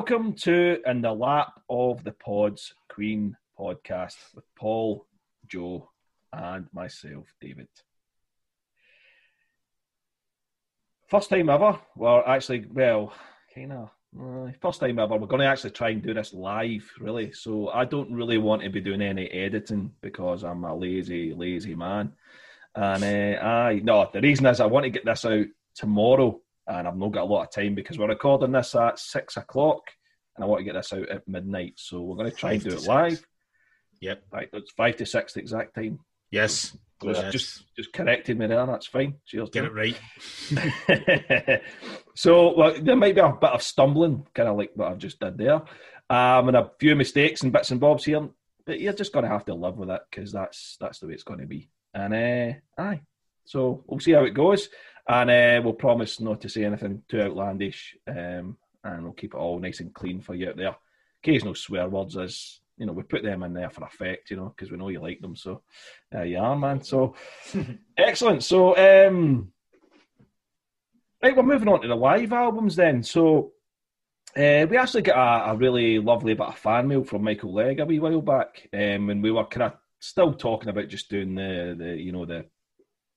Welcome to In the Lap of the Pods Queen podcast with Paul, Joe, and myself, David. First time ever. Well, actually, well, kind of. Uh, first time ever. We're going to actually try and do this live, really. So I don't really want to be doing any editing because I'm a lazy, lazy man. And uh, I no, the reason is I want to get this out tomorrow, and I've not got a lot of time because we're recording this at six o'clock, and I want to get this out at midnight. So we're going to try and do it live. Yep. Right, it's five to six the exact time. Yes. Just, yes. just, just corrected me there. That's fine. Cheers. Get it right. so well, there might be a bit of stumbling, kind of like what I've just did there, um, and a few mistakes and bits and bobs here. But you're just going to have to live with it because that's that's the way it's going to be. And uh, aye, so we'll see how it goes, and uh, we'll promise not to say anything too outlandish, um, and we'll keep it all nice and clean for you out there. Occasional swear words as you know, we put them in there for effect, you know, because we know you like them. So there you are, man. So excellent. So um right, we're moving on to the live albums then. So uh, we actually got a, a, really lovely bit of fan mail from Michael Legg a wee while back, um, and we were kind of still talking about just doing the, the you know the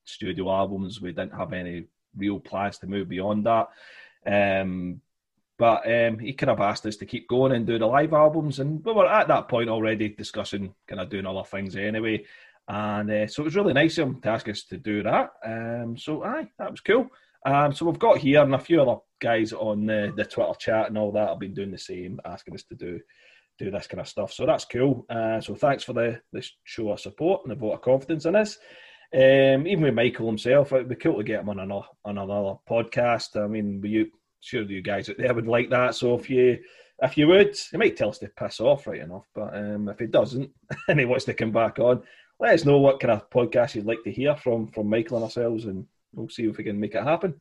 studio albums. We didn't have any real plans to move beyond that. Um, but um, he kind of asked us to keep going and do the live albums, and we were at that point already discussing kind of doing other things anyway. And uh, so it was really nice of him to ask us to do that. Um, so aye, that was cool. Um, so we've got here and a few other guys on the, the Twitter chat and all that have been doing the same, asking us to do do this kind of stuff. So that's cool. Uh, so thanks for the, the show of support and the vote of confidence in us. Um, even with Michael himself, it'd be cool to get him on another, on another podcast. I mean, you sure you guys out there would like that. So if you if you would, he might tell us to piss off right enough. But um, if he doesn't and he wants to come back on, let us know what kind of podcast you'd like to hear from from Michael and ourselves, and we'll see if we can make it happen.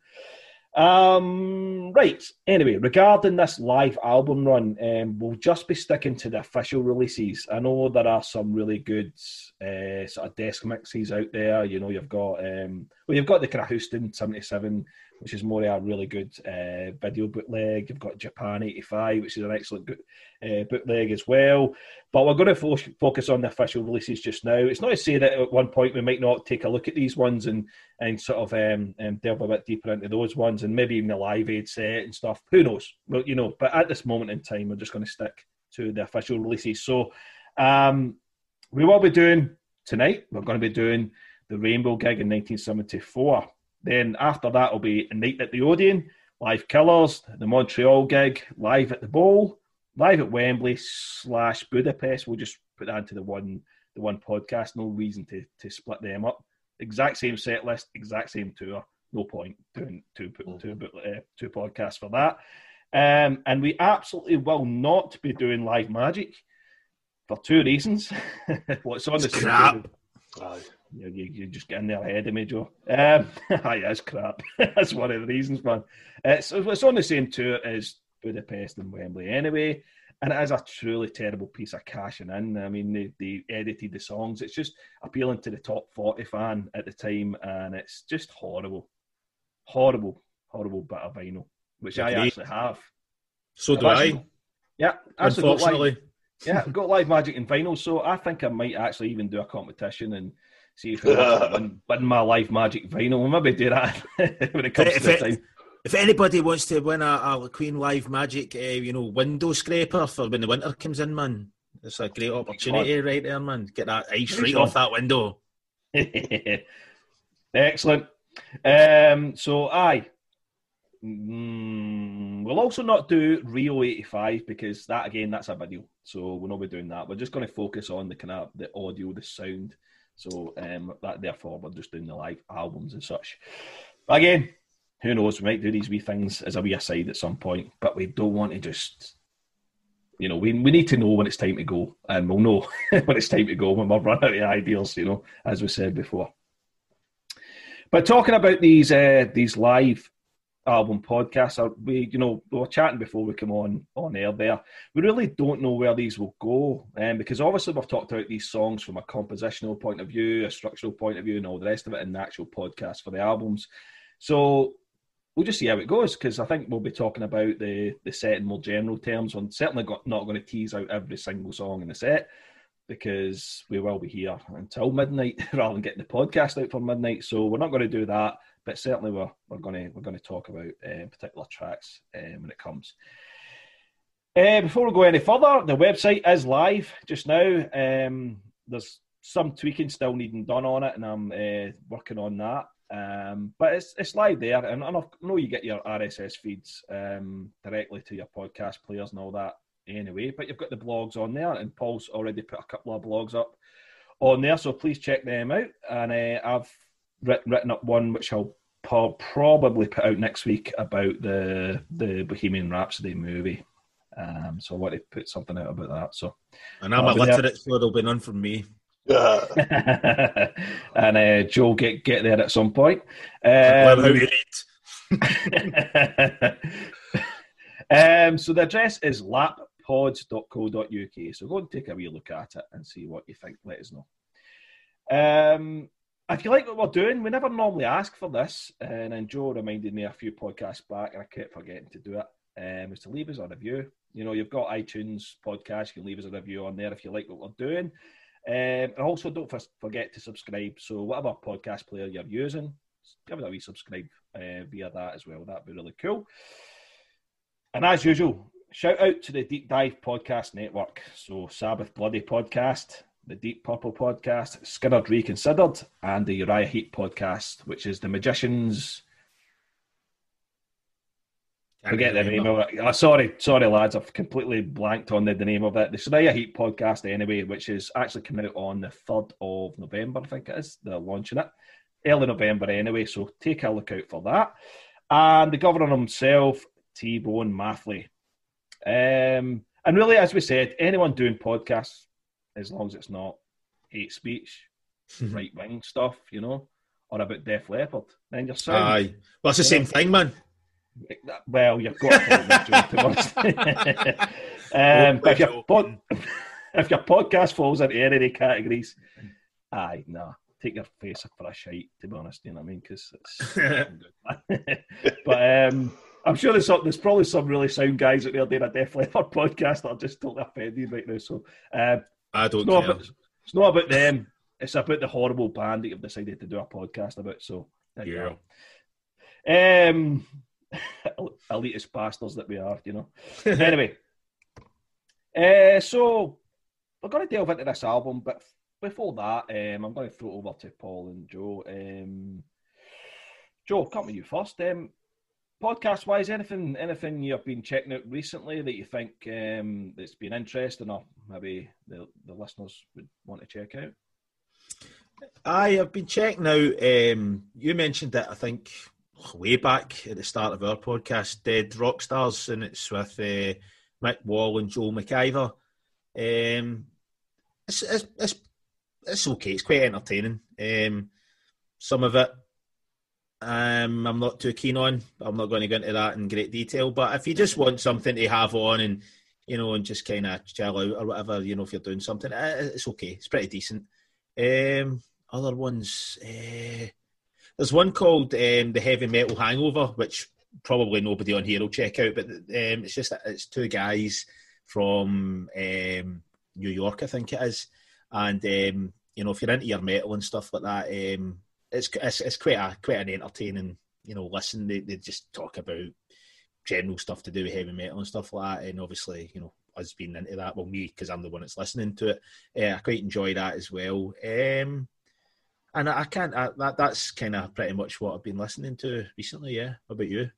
Um, right. Anyway, regarding this live album run, um, we'll just be sticking to the official releases. I know there are some really good uh, sort of desk mixes out there. You know, you've got um, well, you've got the kind of Houston '77 which is more a really good uh, video bootleg. You've got Japan 85, which is an excellent uh, bootleg as well. But we're going to fo- focus on the official releases just now. It's not to say that at one point we might not take a look at these ones and, and sort of um, um, delve a bit deeper into those ones and maybe even the live aid set and stuff. Who knows? Well, you know, but at this moment in time, we're just going to stick to the official releases. So um, we will be doing tonight, we're going to be doing the Rainbow gig in 1974. Then after that will be a night at the Odeon, live Killers, the Montreal gig, live at the Bowl, live at Wembley slash Budapest. We'll just put that into the one the one podcast. No reason to to split them up. Exact same set list, exact same tour. No point doing two two two, uh, two podcasts for that. Um, and we absolutely will not be doing live magic for two reasons. What's on the crap. You, you, you just get in there ahead of me, Joe. Um, it's crap. That's one of the reasons, man. It's, it's on the same tour as Budapest and Wembley anyway, and it is a truly terrible piece of cashing in. I mean, they, they edited the songs. It's just appealing to the top 40 fan at the time, and it's just horrible. Horrible, horrible bit of vinyl, which I actually have. So do actually, I. Yeah, unfortunately. yeah, I've got live magic and vinyl, so I think I might actually even do a competition and see if I win, win my live magic vinyl. We'll maybe do that when it comes if to it, time. If anybody wants to win a, a Queen Live Magic, uh, you know, window scraper for when the winter comes in, man, it's a great opportunity right there, man. Get that ice right off that window. Excellent. Um, so, aye. Mm, we'll also not do Rio 85 because that, again, that's a video. So, we'll not be doing that. We're just going to focus on the kind of the audio, the sound so um, that therefore we're just doing the live albums and such. But again, who knows? We might do these wee things as a wee aside at some point, but we don't want to just, you know, we we need to know when it's time to go, and we'll know when it's time to go when we've run out of ideas. You know, as we said before. But talking about these uh, these live album podcast. We, you know, we were chatting before we come on on air. There, we really don't know where these will go, um, because obviously we've talked about these songs from a compositional point of view, a structural point of view, and all the rest of it in the actual podcast for the albums. So we'll just see how it goes because I think we'll be talking about the the set in more general terms. I'm certainly got, not going to tease out every single song in the set because we will be here until midnight rather than getting the podcast out for midnight. So we're not going to do that, but certainly we're we're going to we're going to talk about uh, particular tracks um, when it comes. Uh, before we go any further, the website is live just now. Um, there's some tweaking still needing done on it, and I'm uh, working on that. Um, but it's it's live there, and, and I know you get your RSS feeds um, directly to your podcast players and all that anyway. But you've got the blogs on there, and Paul's already put a couple of blogs up on there, so please check them out. And uh, I've written, written up one which I'll probably put out next week about the the Bohemian Rhapsody movie. Um, so I want to put something out about that. So, and I'm a literate, so there'll be none from me. and uh, Joe get get there at some point. Um, how you um, so the address is lappods.co.uk. So go and take a wee look at it and see what you think. Let us know. Um, if you like what we're doing, we never normally ask for this, and then Joe reminded me a few podcasts back, and I kept forgetting to do it. Um, is to leave us a review. You know, you've got iTunes podcast. You can leave us a review on there if you like what we're doing. Um, and also, don't forget to subscribe. So, whatever podcast player you're using, give it a wee subscribe uh, via that as well. That'd be really cool. And as usual, shout out to the Deep Dive Podcast Network. So, Sabbath Bloody Podcast, the Deep Purple Podcast, Skynyrd Reconsidered, and the Uriah Heep Podcast, which is the Magicians Forget the name of it. Oh, sorry, sorry, lads. I've completely blanked on the, the name of it. The Uriah Heep podcast, anyway, which is actually coming out on the 3rd of November, I think it is. They're launching it. Early November, anyway, so take a look out for that. And the governor himself, T Bone Mathley. Um, and really, as we said, anyone doing podcasts, as long as it's not hate speech, right wing stuff, you know, or about Def Leppard, then you're sound. Aye. Well, it's the same thing, man. Well, you've got to um, if, your pod, if your podcast falls into any of the categories, aye, nah, take your face for a shite, to be honest, you know what I mean? Because it's but um, I'm sure there's, some, there's probably some really sound guys out there doing a Def Leppard podcast that are just totally offended right now. So um, I don't it's not, about, it's not about them, it's about the horrible band that you've decided to do a podcast about. So, yeah. Um, elitist bastards that we are, you know. anyway, uh, so we're going to delve into this album, but before that, um, I'm going to throw it over to Paul and Joe. Um, Joe, come with you first. Um, podcast wise, anything anything you've been checking out recently that you think um, that's been interesting, or maybe the the listeners would want to check out? I have been checking out. Um, you mentioned it, I think, way back at the start of our podcast, Dead Rock Stars, and it's with uh, Mick Wall and Joel McIver. Um, it's, it's, it's, it's okay. It's quite entertaining. Um, some of it um, I'm not too keen on. I'm not going to go into that in great detail. But if you just want something to have on and you know and just kind of chill out or whatever, you know, if you're doing something, it's okay. It's pretty decent. Um, other ones. Uh, there's one called um, the Heavy Metal Hangover, which probably nobody on here will check out, but um, it's just it's two guys from um, New York, I think it is, and um, you know if you're into your metal and stuff like that, um, it's, it's it's quite a quite an entertaining you know listen. They they just talk about general stuff to do with heavy metal and stuff like that, and obviously you know us being into that, well me because I'm the one that's listening to it, uh, I quite enjoy that as well. Um, and I can't. I, that that's kind of pretty much what I've been listening to recently. Yeah. What about you?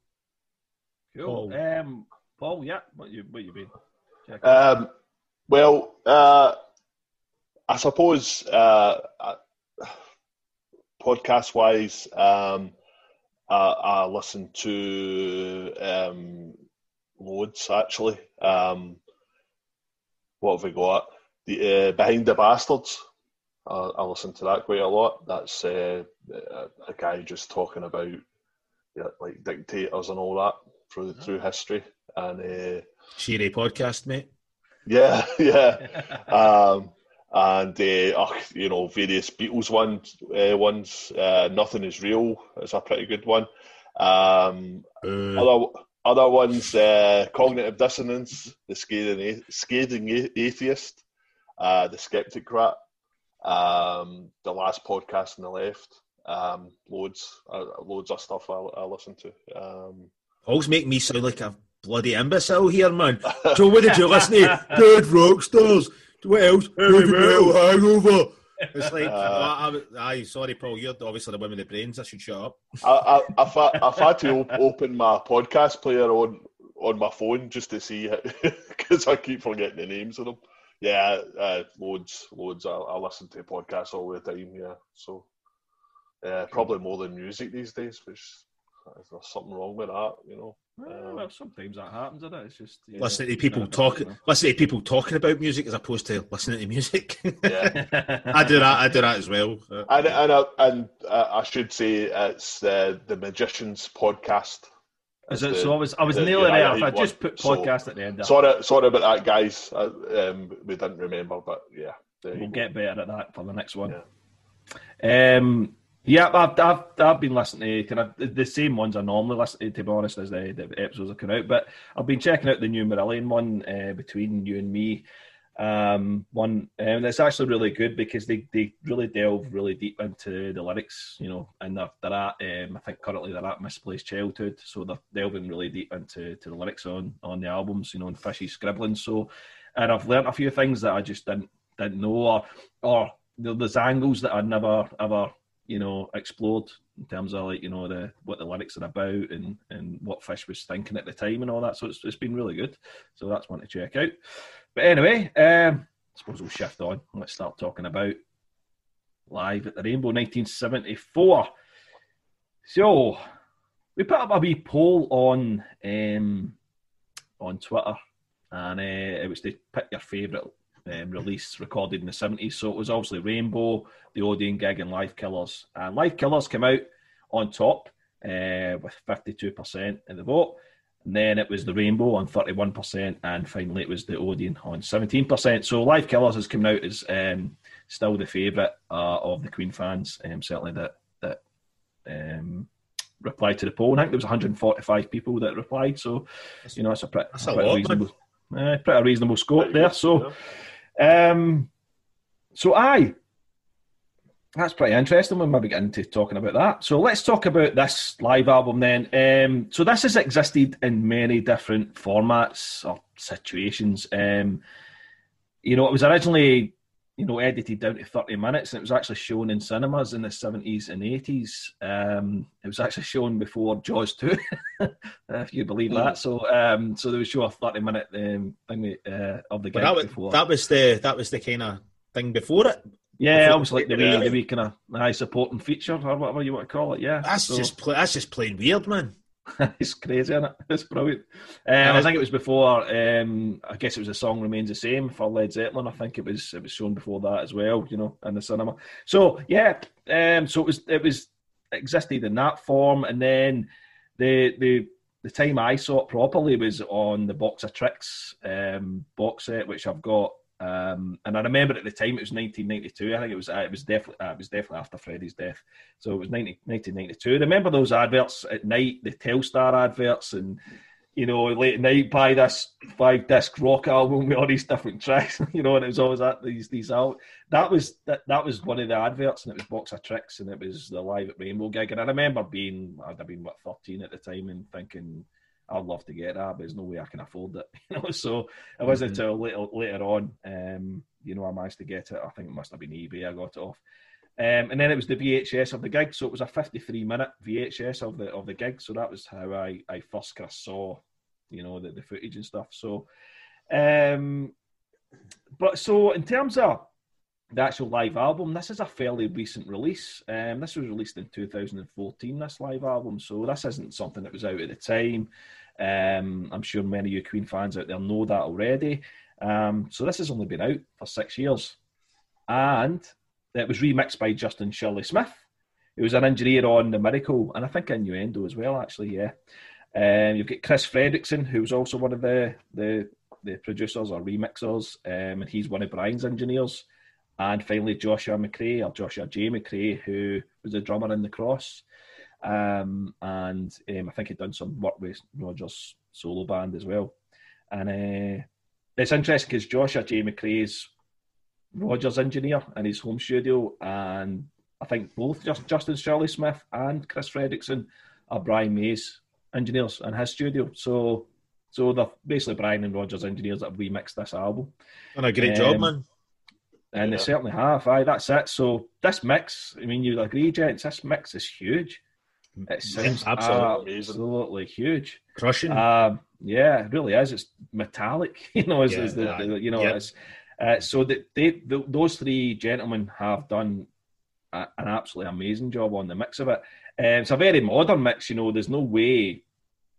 Cool. Paul, um, Paul yeah. What you what you been? Um, well, uh, I suppose uh, uh podcast wise, um, I, I listen to um, loads actually. Um, what have we got? The uh, Behind the Bastards I, I listen to that quite a lot. That's uh, a, a, guy just talking about yeah, like dictators and all that through through history. And uh, Cheery podcast, mate. Yeah, yeah. um, and uh, oh, you know various Beatles ones. Uh, ones. Uh, Nothing is real It's a pretty good one. Um, Uh, other other ones, uh, cognitive dissonance, the scathing, scathing atheist, uh, the skeptic rat, um, the last podcast on the left. Um, loads, uh, loads of stuff I, I listen to. Um, always make me sound like a bloody imbecile here, man. So what did you listen to? Dead rock stars. What else? Heavy metal hangover. It's like, Uh, I, I, aye, sorry, Paul. You're obviously the one with the brains. I should shut up. I, I, I've, had- I've had to op- open my podcast player on on my phone just to see because I keep forgetting the names of them. Yeah, uh, loads, loads. I, I listen to podcasts all the time. Yeah, so uh, probably more than music these days. Which there's something wrong with that, you know. Well, well, sometimes that happens, isn't it? It's just yeah, Listening to people yeah, talking, listening to people talking about music as opposed to listening to music. Yeah. I do that. I do that as well. Uh, and and I, and uh, I should say it's uh, the Magicians podcast. Is it, the- so I was, I was the nearly there. United If I just one. put So- podcast at the end, there, Sorry, sorry about that, guys. Uh, um, we didn't remember, but yeah, we'll get better at that for the next one. Um, yeah, I've, I've, I've been listening to kind of the- same ones I normally listen to, to be honest, as the, the episodes are coming out. But I've been checking out the new Marillion one uh, between you and me. Um, one and it's actually really good because they, they really delve really deep into the lyrics, you know, and they're, they're at um, I think currently they're at Misplaced Childhood, so they're delving really deep into to the lyrics on on the albums, you know, and fishy scribbling. So, and I've learned a few things that I just didn't didn't know, or or there's angles that I'd never ever you know explored in terms of like you know the what the lyrics are about and and what Fish was thinking at the time and all that. So it's it's been really good. So that's one to check out. But anyway, um, I suppose we'll shift on. Let's start talking about live at the Rainbow 1974. So we put up a wee poll on um, on Twitter, and uh, it was to pick your favourite um, release recorded in the 70s. So it was obviously Rainbow, the Odeon gig, and Live Killers. And Live Killers came out on top uh, with 52% in the vote. And then it was the Rainbow on 31%, and finally it was the Odeon on 17%. So Live Killers has come out as um, still the favourite uh, of the Queen fans, um, certainly that that um, replied to the poll. I think there was 145 people that replied, so you know it's a a pretty lot, reasonable, uh, pretty reasonable scope there. So. Um, so aye, that's pretty interesting. We'll maybe get into talking about that. So let's talk about this live album then. Um, so this has existed in many different formats or situations. Um, you know, it was originally you know edited down to thirty minutes, and it was actually shown in cinemas in the seventies and eighties. Um, it was actually shown before Jaws two, if you believe that. So, um, so they would show a thirty minute um, thing uh, of the gig that was, before. that was the that was the kind of thing before it. Yeah, almost like the Yeah. the wee kind of high supporting feature or whatever you want to call it. Yeah, That's So- just pla- that's just plain weird, man. it's crazy, isn't it? It's brilliant. Um, I think it was before. Um, I guess it was a song remains the same for Led Zeppelin. I think it was it was shown before that as well. You know, in the cinema. So yeah, um, so it was it was existed in that form, and then the the the time I saw it properly was on the Box of Tricks um, box set, which I've got. Um, and I remember at the time it was 1992. I think it was uh, it was definitely uh, it was definitely after Freddie's death. So it was 90, 1992. Remember those adverts at night, the Telstar adverts, and you know late at night buy this five disc rock album with all these different tracks. You know, and it was always that these these out. That was that that was one of the adverts, and it was Box of Tricks, and it was the live at Rainbow gig. And I remember being I'd have been what 13 at the time, and thinking. I'd love to get that, but there's no way I can afford it. You know, so it wasn't Mhm. until later later on, um, you know, I managed to get it. I think it must have been eBay. I got it off. Um, and then it was the VHS of the gig, so it was a 53 minute VHS of the of the gig. So that was how I, I first kind of saw, you know, the, the footage and stuff. So, um, but so in terms of the actual live album, this is a fairly recent release. Um, this was released in 2014. This live album, so this isn't something that was out at the time. Um, I'm sure many of you Queen fans out there know that already. Um, so this has only been out for six years, and it was remixed by Justin Shirley Smith, who was an engineer on The Miracle, and I think Innuendo as well, actually. Yeah. Um, you've got Kris Fredriksson, who's also one of the the, the producers or remixers, um, and he's one of Brian's engineers. And finally, Joshua Macrae or Joshua J. Macrae, who was a drummer in The Cross. um, and um, I think he'd done some work with Roger's solo band as well. And uh, it's interesting because Joshua J. Macrae's Roger's engineer in his home studio, and I think both just Justin Shirley Smith and Kris Fredriksson are Brian May's engineers in his studio. So, so they're basically Brian and Roger's engineers that have remixed this album. Done a great um, job, man. And yeah. they certainly have. Aye, that's it. So this mix, I mean, you agree, gents? This mix is huge. It sounds absolutely, absolutely huge, crushing. Um, yeah, it really is. It's metallic, you know. Is, yeah, is the, yeah. the, you know, it's uh, so that they, the, those three gentlemen have done a, an absolutely amazing job on the mix of it. Um, it's a very modern mix, you know. There's no way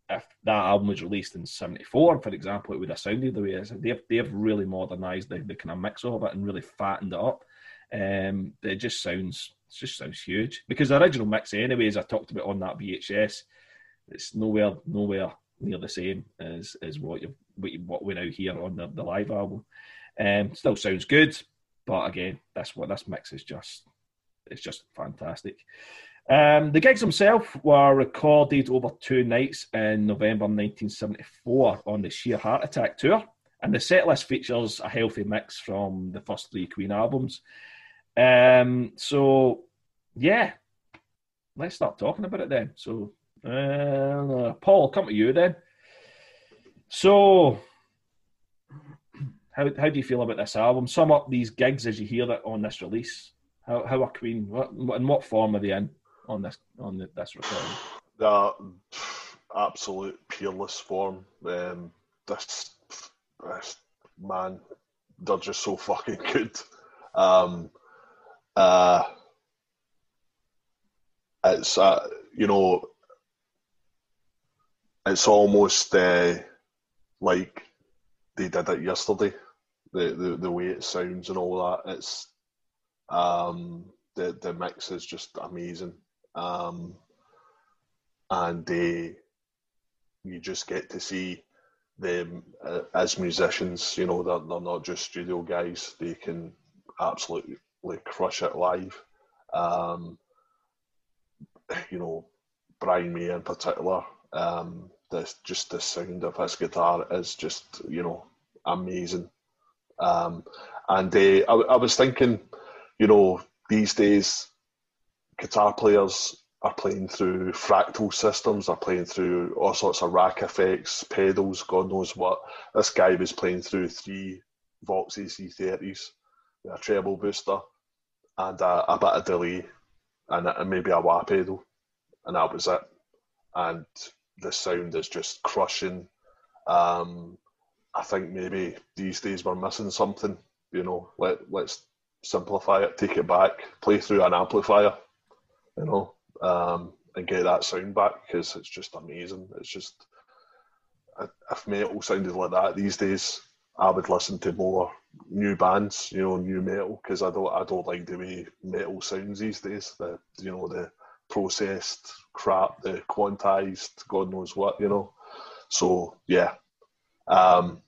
if that album was released in '74, for example, it would have sounded the way it is. They've they've really modernised the, the kind of mix of it and really fattened it up. Um, it just sounds it just sounds huge because the original mix, anyways, I talked about on that VHS. It's nowhere nowhere near the same as as what you what we now hear on the, the live album. Um, still sounds good, but again, that's what this mix is just. It's just fantastic. Um, the gigs themselves were recorded over two nights in November 1974 on the Sheer Heart Attack tour, and the set list features a healthy mix from the first three Queen albums. Um, so, yeah, let's start talking about it then. So, uh, Paul, come to you then. So, how how do you feel about this album? Sum up these gigs as you hear it on this release. How how are Queen? What in what form are they in on this on the, this recording? The absolute peerless form. Um, this, this man, they're just so fucking good. Um, uh, it's uh, you know, it's almost uh, like they did it yesterday the, the, the way it sounds and all that. It's um, the the mix is just amazing, um, and they you just get to see them uh, as musicians. You know, they're they're not just studio guys; they can absolutely crush it live. Um, you know, Brian May in particular. Um, this just the sound of his guitar is just you know amazing. Um, and uh, I, I, was thinking, you know, these days, guitar players are playing through fractal systems, are playing through all sorts of rack effects, pedals, God knows what. This guy was playing through three Vox AC30s with a treble booster and a, a bit of delay and, and maybe a wah pedal, and that was it. And the sound is just crushing. Um, I think maybe these days we're missing something. You know, let let's simplify it, take it back, play through an amplifier. You know, um, and get that sound back because it's just amazing. It's just if metal sounded like that these days, I would listen to more new bands, you know, new metal because I don't I don't like the way metal sounds these days. The you know the processed crap, the quantized, God knows what, you know. So yeah, um,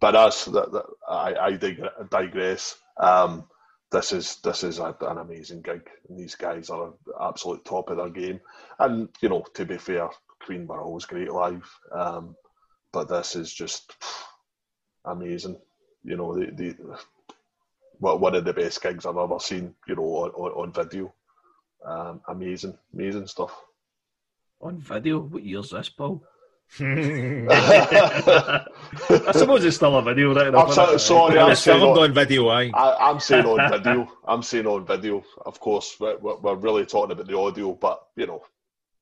but as that, that, I, I digress. Um, this is this is a, an amazing gig. And these guys are absolute top of their game. And you know, to be fair, Queen always great live, um, but this is just amazing. You know, the, the one of the best gigs I've ever seen. You know, on, on, on video. Um, amazing, amazing stuff. On video, what year's this, Paul? I suppose it's still a video, right? I'm so, sorry, I'm saying on, on video. I. I, am saying on video. I'm saying on video. Of course, we're, we're really talking about the audio, but you know,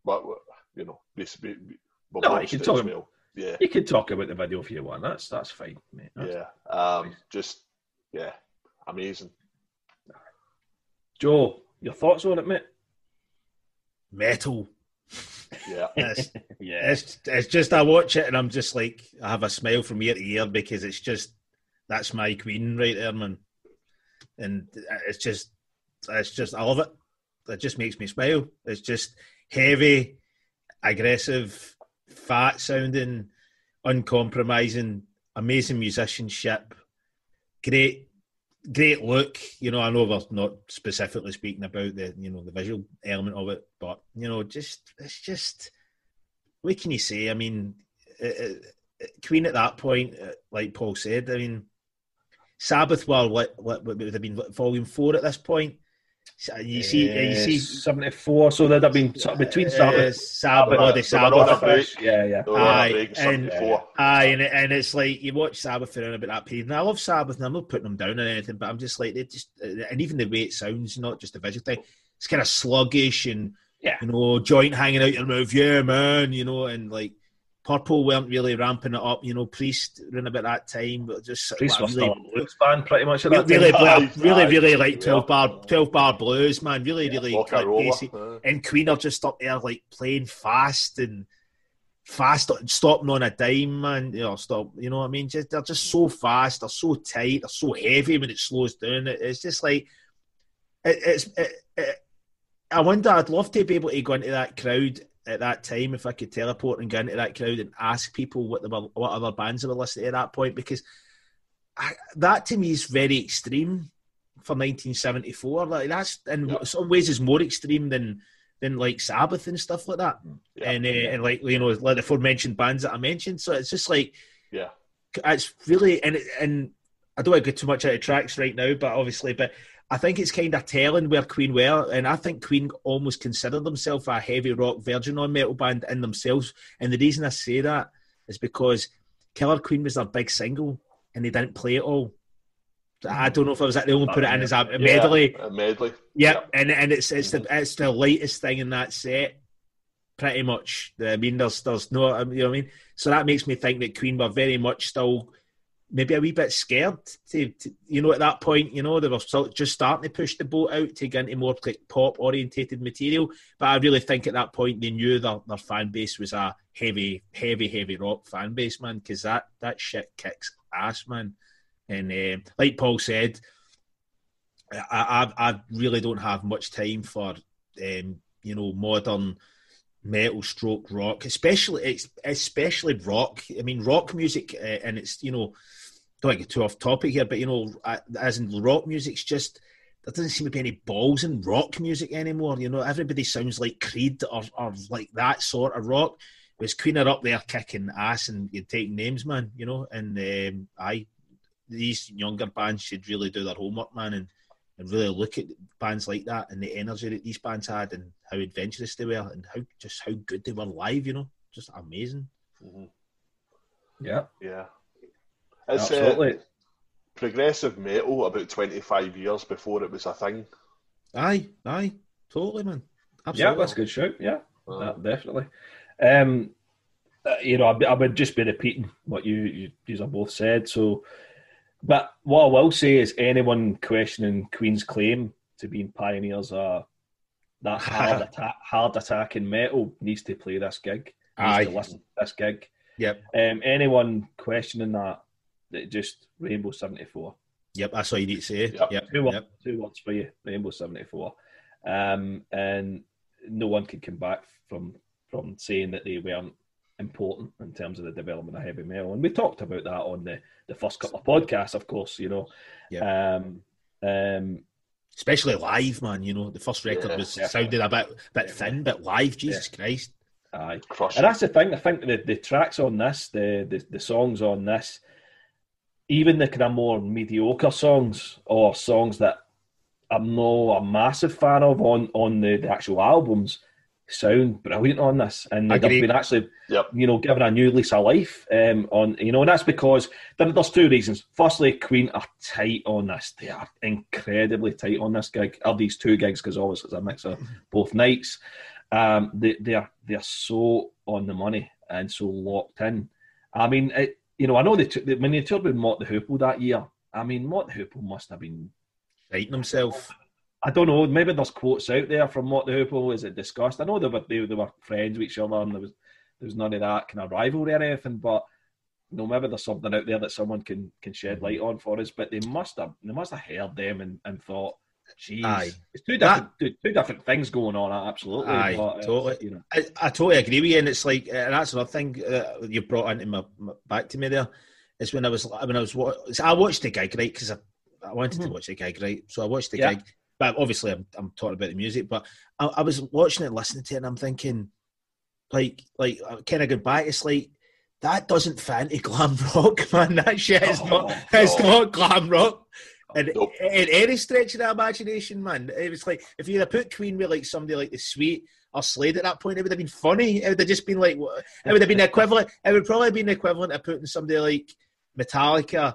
but you know, we, we, we no, you can talk. Well. Yeah, you can talk about the video if you want. That's that's fine, mate. That's yeah, um, just yeah, amazing. Joe, your thoughts on it, mate? Metal. Yeah. It's, yeah. It's, it's just, I watch it and I'm just like, I have a smile from ear to ear because it's just, that's my queen right there, man. And it's just, it's just, I love it. It just makes me smile. It's just heavy, aggressive, fat sounding, uncompromising, amazing musicianship, great great look. You know, I know we're not specifically speaking about the you know the visual element of it, but you know, just it's just what can you say? I mean, it, it, Queen at that point, uh, like Paul said, I mean, Sabbath were what, what would have been volume four at this point. You see, uh, you see, seventy four. So there'd have been between Sabbath, uh, Sabbath, or the Sabbath. Yeah, yeah. Aye, and, aye, and, and it's like you watch Sabbath around about that period. And I love Sabbath, and I'm not putting them down or anything, but I'm just like they just, and even the way it sounds, not just the visual thing, it's kind of sluggish and yeah, you know, joint hanging out your mouth, yeah, man, you know, and like Purple weren't really ramping it up, you know. Priest around about that time, but just Priest was really, blues band pretty much at that really, time. Really, really, really like twelve yeah. bar, twelve bar blues, man. Really, yeah, really like, basic. And Queen are just up there like playing fast and fast, and stopping on a dime, man. You know, stop. You know what I mean? Just they're just so fast. They're so tight. They're so heavy when it slows down. It's just like it, it's. It, it, I wonder. I'd love to be able to go into that crowd at that time if I could teleport and go into that crowd and ask people what the what other bands they were listening to at that point because I, that to me is very extreme for 1974. Like that's in yep. some ways is more extreme than than like Sabbath and stuff like that, yep. and uh, and like you know like the aforementioned bands that I mentioned. So it's just like yeah, it's really and and I don't want to get too much out of tracks right now, but obviously, but I think it's kind of telling where Queen were, and I think Queen almost considered themselves a heavy rock virgin on metal band in themselves. And the reason I say that is because Killer Queen was their big single, and they didn't play it all. I don't know if I was that they only uh, put it in as a medley. Yeah, a medley. Yep. yep. and and it's it's the mm-hmm. it's the lightest thing in that set, pretty much. I mean, there's there's no, you know what I mean. So that makes me think that Queen were very much still maybe a wee bit scared to, to, you know, at that point, you know, they were just starting to push the boat out to get into more like pop orientated material. But I really think at that point they knew their, their fan base was a heavy, heavy, heavy rock fan base, man, because that, that shit kicks ass, man. And uh, like Paul said, I, I, I really don't have much time for, um, you know, modern metal stroke rock, especially especially rock. I mean, rock music, uh, and it's you know don't get too off topic here, but you know, as in rock music's just there doesn't seem to be any balls in rock music anymore. You know, everybody sounds like Creed or, or like that sort of rock. Was Queen are up there kicking ass and you taking names, man. You know, and um, I these younger bands should really do their homework, man, and, and really look at bands like that and the energy that these bands had and how adventurous they were and how just how good they were live. You know, just amazing. Mm-hmm. Yeah, yeah. It's uh, progressive metal about 25 years before it was a thing. Aye, aye, totally, man. Absolutely. Yeah, that's a good shout. Yeah, uh, definitely. Um, uh, you know, I, I, would just be repeating what you, you, you have both said. So, but what I will say is, anyone questioning Queen's claim to being pioneers are that hard attack, hard attacking metal needs to play this gig. Needs Aye. to listen to this gig. Yep. Um, anyone questioning that just Rainbow 74. Yep, that's all you need to say. Yep. yep. Two, yep. two words for you, Rainbow 74. Um, and no one can come back from from saying that they weren't important in terms of the development of heavy metal. And we talked about that on the, the first couple of podcasts, of course, you know. Yeah. Um, um, Especially live, man. You know, the first record yeah, was sounded a bit bit thin, but live, Jesus yeah. Christ. Aye. And that's the thing. I think the, the tracks on this, the, the the songs on this, even the kind of more mediocre songs or songs that I'm not a massive fan of on on the, the actual albums sound brilliant on this, and they've been actually, yep. you know, given a new lease of life um, on, you know, and that's because there's two reasons. Firstly, Queen are tight on this; they are incredibly tight on this gig. Are these two gigs because obviously it's a mix of both nights. Um, they they are they are so on the money and so locked in. I mean, it, you know, I know they took when they toured with Mott the Hoople that year. I mean, Mott the Hoople must have been fighting himself. I don't know. Maybe there's quotes out there from Mott the Hoople. Is it discussed? I know they were they, they were friends with each other, and there was there was none of that kind of rivalry or anything. But you know, maybe there's something out there that someone can can shed mm-hmm. light on for us. But they must have they must have heard them and, and thought, Jeez. Aye. It's two different that, two, different things going on. Absolutely. Aye, but, uh, totally. You know. I, I, totally agree with you, and it's like, and that's another thing uh, you brought into my, my, back to me there is when I was when I was I watched the gig right because I wanted to Mhm. watch the gig, right? So I watched the Yeah. gig, but obviously I'm, I'm talking about the music. But I, I was watching it, listening to it, and I'm thinking, like, like kind of back. It's like that doesn't fit into glam rock, man. That shit is not. No, It's not glam rock. And Nope. in any stretch of the imagination, man, it was like if you'd have put Queen with like somebody like the Sweet or Slade at that point, it would have been funny. It would have just been like, it would have been equivalent. It would probably have been the equivalent of putting somebody like Metallica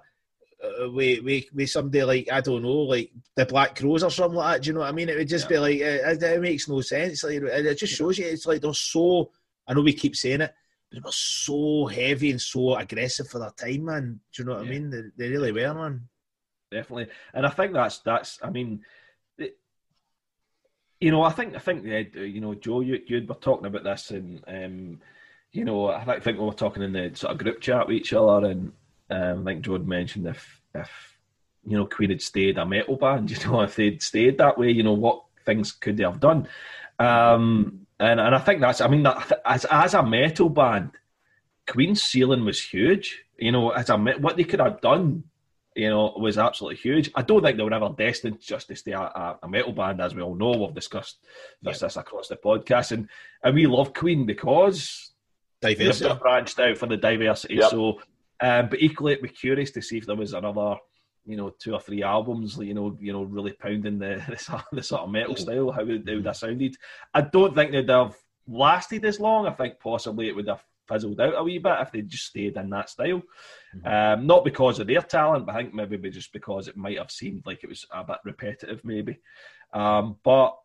uh, with, with with somebody like I don't know, like the Black Crowes or something like that. Do you know what I mean? It would just be like it, it makes no sense. Like it just shows you it's like they're so. I know we keep saying it, but they were so heavy and so aggressive for their time, man. Do you know what I mean? They, they really were, man. Definitely. And I think that's that's. I mean, it, you know, I think I think uh, you know, Joe, you you were talking about this, and um, you know, I think, we were talking in the sort of group chat with each other, and um, I think Joe had mentioned if if you know Queen had stayed a metal band, you know, if they'd stayed that way, you know, what things could they have done? Um, and and I think that's. I mean, that, as as a metal band, Queen's ceiling was huge. You know, as a what they could have done you know, was absolutely huge. I don't think they were ever destined just to stay a, a, a metal band, as we all know. We've discussed this, this across the podcast, and and we love Queen because they've Diversity. branched out for the diversity. Yep. So, um, but equally, it'd be curious to see if there was another, you know, two or three albums, you know, you know, really pounding the the, sort- the sort of metal style. How would, how would that sounded? I don't think they'd have lasted as long. I think possibly it would have fizzled out a wee bit if they just stayed in that style. Um, not because of their talent, but I think maybe just because it might have seemed like it was a bit repetitive, maybe. Um, but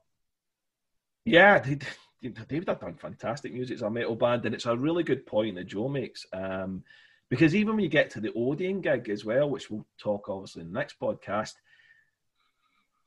yeah, they, would have done fantastic music as a metal band, and it's a really good point that Joe makes. Um, because even when you get to the Odeon gig as well, which we'll talk obviously in the next podcast,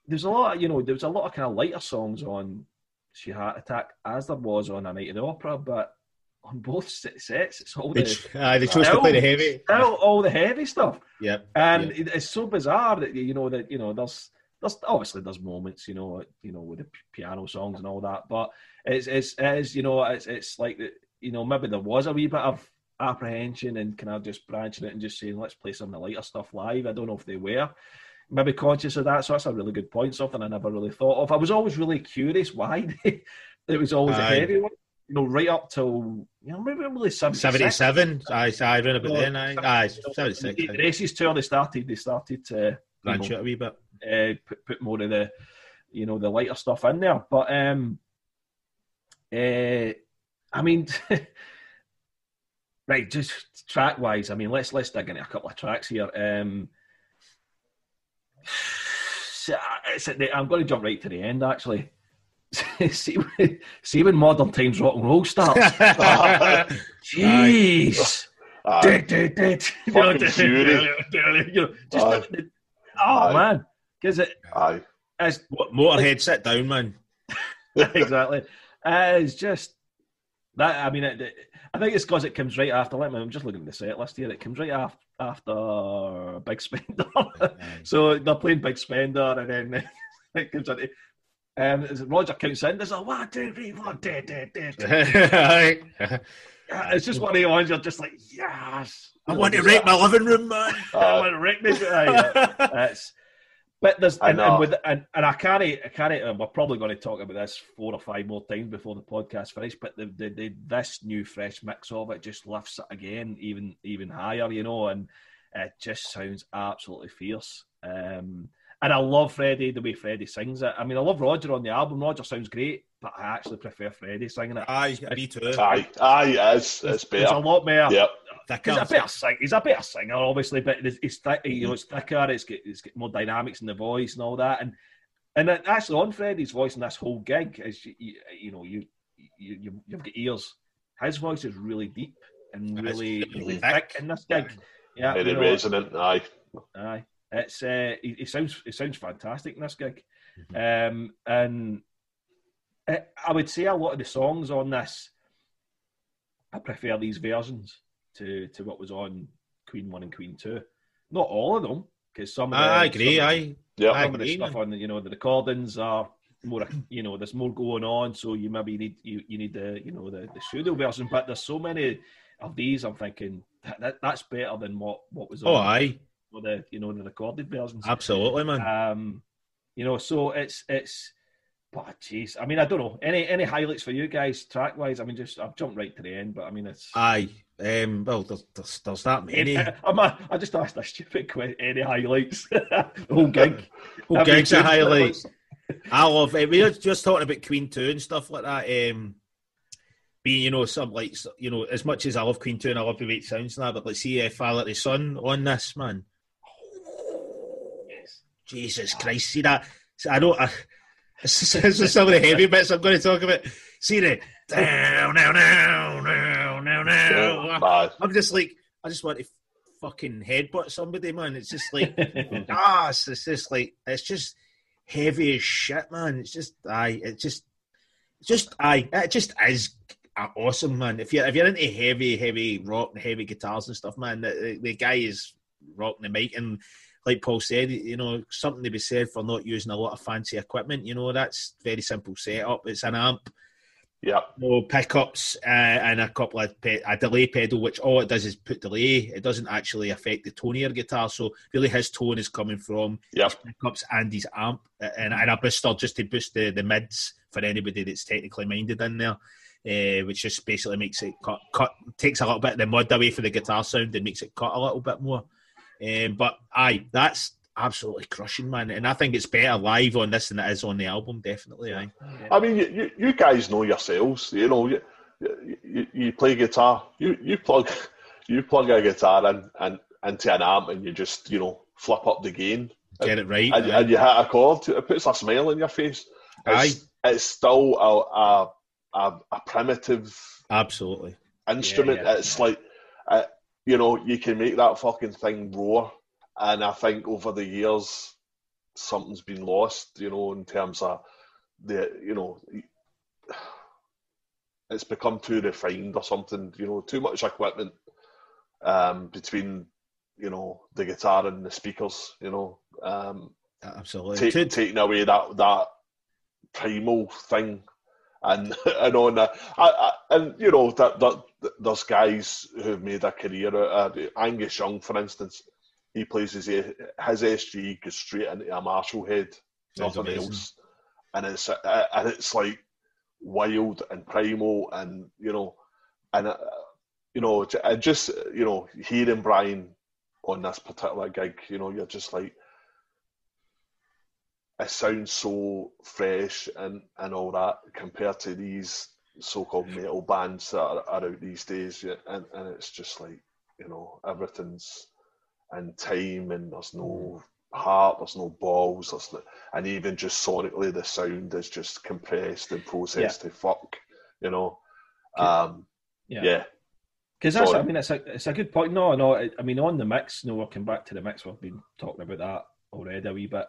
there's a lot, of, you know, there was a lot of kind of lighter songs on Sheer Heart Attack as there was on A Night in the Opera, but on both sets, it's all the ch- aye, they chose to play the heavy. still all the heavy stuff. Yep. And Yeah. it- it's so bizarre that you know that you know there's there's obviously there's moments you know you know with the piano songs and all that, but it's it's you know it's it's like that you know maybe there was a wee bit of apprehension and kind of just branching it and just saying let's play some of the lighter stuff live. I don't know if they were maybe conscious of that, so that's a really good point. Something I never really thought of. I was always really curious why they, it was always Aye. a heavy one. You know, right up till you know maybe really 76. 77. Aye, aye, around about then. Aye, aye 76. The races tour they started they started to Branch out a wee bit. uh, put, put more of the you know the lighter stuff in there but um uh, I mean right just track wise I mean let's let's dig into a couple of tracks here um so, I'm going to jump right to the end actually see, when- see when modern times rock and roll starts jeez Aye. Oh Aye. man, because it Aye. as Motorhead, sit down, man. exactly. Uh, it's just that. I mean, it, it- I think it's because it comes right after. Let me. I'm just looking at the set list here. It comes right after after Big Spender. so they're playing Big Spender, and then it comes into. Um, as Roger counts in, there's a one, two, three, four, dead, dead, dead. Aye. Yeah, it's just one of the ones you're just like, yes. I want to wreck my living room, man. I want to wreck this. Aye, That's, but there's I and, know. and with and, and I can't I can't uh, we're probably going to talk about this four or five more times before the podcast finishes. But the, the, the this new fresh mix of it just lifts it again even even higher, you know, and it just sounds absolutely fierce. Um, and I love Freddie the way Freddie sings it. I mean, I love Roger on the album. Roger sounds great, but I actually prefer Freddie singing it. Aye, me too. Aye. Aye. It's, it's better. There's a lot more. Yep. He's a better singer. He's a better singer, obviously, but it's, it's thick, you know it's thicker. It's got, it's got more dynamics in the voice and all that. And and then actually on Freddie's voice in this whole gig is you, you, you know you, you you you've got ears. His voice is really deep and really really really thick. thick in this gig. Yeah, Very you know, resonant. Aye. Aye, it's uh, it, it sounds it sounds fantastic in this gig, Mm-hmm. um, and I I would say a lot of the songs on this, I prefer these versions to to what was on Queen One and Queen Two. Not all of them, because some of the, I agree. some, Aye. Yep. I some of the stuff on you know the recordings are more you know there's more going on, so you maybe need you, you need the you know the, the studio version. But there's so many of these. I'm thinking that, that that's better than what what was on Oh, aye. The you know the recorded versions. Absolutely, man. Um, you know, so it's it's. But jeez, I mean, I don't know any any highlights for you guys track wise. I mean, just I've jumped right to the end, but I mean, it's. Aye. Um, well, there's, there's, there's that many. I'm a, I just asked a stupid question. Any highlights? the whole gig. Whole gig's a highlight. I love it. We were just talking about Queen Two and stuff like that. Um, being, you know, some like you know, as much as I love Queen Two and I love the way it sounds now, but let's see if Father to Son on this man. Yes. Jesus Christ, see that? I don't. I, this is some of the heavy bits I'm going to talk about. See the down, now, now, now, now, now. I'm just like, I just want to fucking headbutt somebody, man. It's just like, ah, it's, it's just like, it's just heavy as shit, man. It's just, aye, it just, it's just, aye, it just is awesome, man. If you're if you're into heavy, heavy rock and heavy guitars and stuff, man, the, the guy is rocking the mic and. Like Paul said, you know, something to be said for not using a lot of fancy equipment. You know, that's very simple setup. It's an amp, Yeah. no pickups uh, and a couple of pe- a delay pedal, which all it does is put delay. It doesn't actually affect the tone of your guitar. So really, his tone is coming from Yep. his pickups and his amp, and, and a booster just to boost the, the mids for anybody that's technically minded in there. Uh, which just basically makes it cut, cut, takes a little bit of the mud away from the guitar sound and makes it cut a little bit more. Um, but aye, that's absolutely crushing, man. And I think it's better live on this than it is on the album, definitely. Aye. I mean, you, you, you guys know yourselves. You know, you, you, you play guitar. You you plug you plug a guitar in and into an amp, and you just you know flip up the gain, Get it right. and, and you hit a chord. It puts a smile on your face. It's, it's still a, a a a primitive Absolutely. instrument. Yeah, yeah, it's like, uh, you know, you can make that fucking thing roar. And I think over the years, something's been lost, you know, in terms of the, you know, it's become too refined or something, you know, too much equipment um, between, you know, the guitar and the speakers, you know, um, Absolutely. take, taking away that that primal thing, and and on that, I, I, and you know that, that there's guys who've made a career out of. Angus Young, for instance, he plays his his SG goes straight into a Marshall head, nothing else, and it's uh, and it's like wild and primal, and you know, and uh, you know, just you know, hearing Brian on this particular gig, you know, you're just like it sounds so fresh and, and all that compared to these so-called metal bands that are, are out these days yeah, and, and it's just like you know everything's in time and there's no heart there's no balls there's no, and even just sonically the sound is just compressed and processed to fuck you know um Yeah. yeah Because that's, I mean, it's a, it's a good point. No, no, I, I mean, on the mix, no, working back to the mix, we've been talking about that already a wee bit.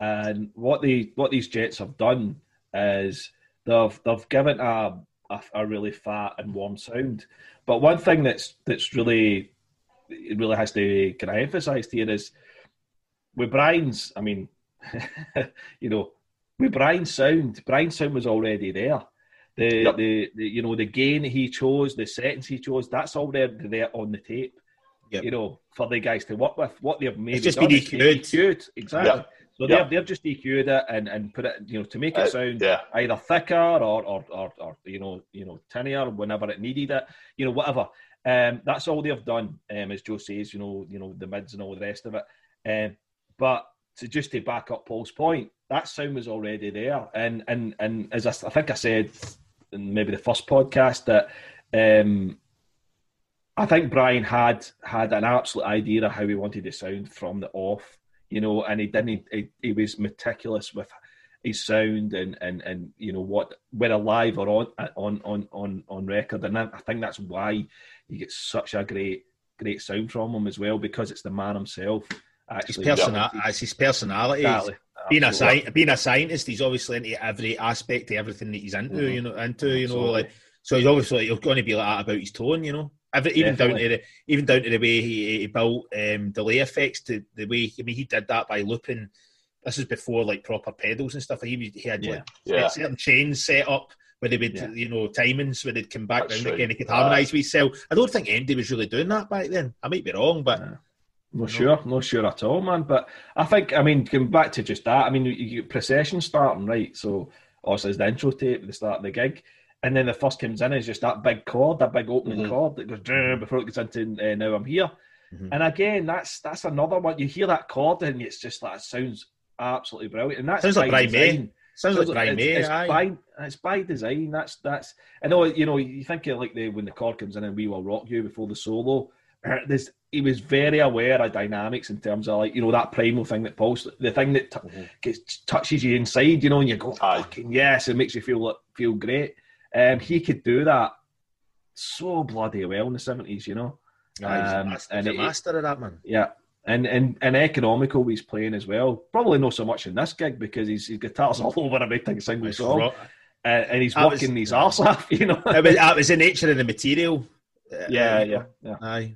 And what they, what these Jets have done is they've, they've given a, a, a really fat and warm sound. But one thing that's, that's really, it really has to kind of emphasised here is with Brian's, I mean, you know, with Brian's sound, Brian's sound was already there. The, Yep. the, the you know the gain he chose, the settings he chose, that's all there there on the tape. Yep. You know, for the guys to work with, what they've maybe just done been EQ'd. EQ'd, exactly. Yep. So Yep. they've they've just EQ'd it and, and put it, you know, to make it Uh, sound yeah either thicker or, or, or, or you know you know tinnier whenever it needed it, you know whatever. Um, that's all they've done. Um, as Joe says, you know, you know the mids and all the rest of it. Um, but to just to back up Paul's point, that sound was already there, and and and as I think I said in maybe the first podcast that um, I think Brian had had an absolute idea of how he wanted to sound from the off, you know, and he didn't. He, he was meticulous with his sound and and and you know what whether live or on on on on on record, and I I think that's why you get such a great great sound from him as well because it's the man himself. His, Actually, persona- it's his personality. Exactly. Being a sci- being a scientist, he's obviously into every aspect of everything that he's into. Mhm. You know, into you know, Absolutely. like so he's obviously he's going to be like that about his tone. You know, Even down to the even down to the way he, he built um, delay effects. To the way I mean, he did that by looping. This is before like proper pedals and stuff. He he had like yeah certain chains set up where they would, Yeah. you know, timings where they'd come back That's round again. He could harmonise with himself. I don't think Andy was really doing that back then. I might be wrong, but No. No sure, no sure at all, man. But I think, I mean, going back to just that, I mean, you, you get procession starting, right? So, obviously, it's the intro tape the start of the gig. And then the first comes in is just that big chord, that big opening Mhm. chord that goes before it gets into uh, Now I'm Here. Mhm. And again, that's that's another one. You hear that chord and it's just like, it sounds absolutely brilliant. And that Sounds like Brian May. Sounds like Brian it's, May, it's aye. by it's by design. That's that's. I know you know you think of like the when the chord comes in and we will rock you before the solo. uh, There's he was very aware of dynamics in terms of like you know that primal thing that pulls the thing that t- Mhm. gets touches you inside. You know, and you go Aye. fucking yes, it makes you feel feel great. Um, he could do that so bloody well in the seventies. You know. Aye, he's a Um, master, and he's a master of that man. Yeah. And, and and economical he's playing as well. Probably not so much in this gig because his, his guitar's all over every single It's song, uh, and he's That was- working his arse off. You know. it, was, it was the nature of the material. Uh, yeah, uh, yeah, yeah. Aye,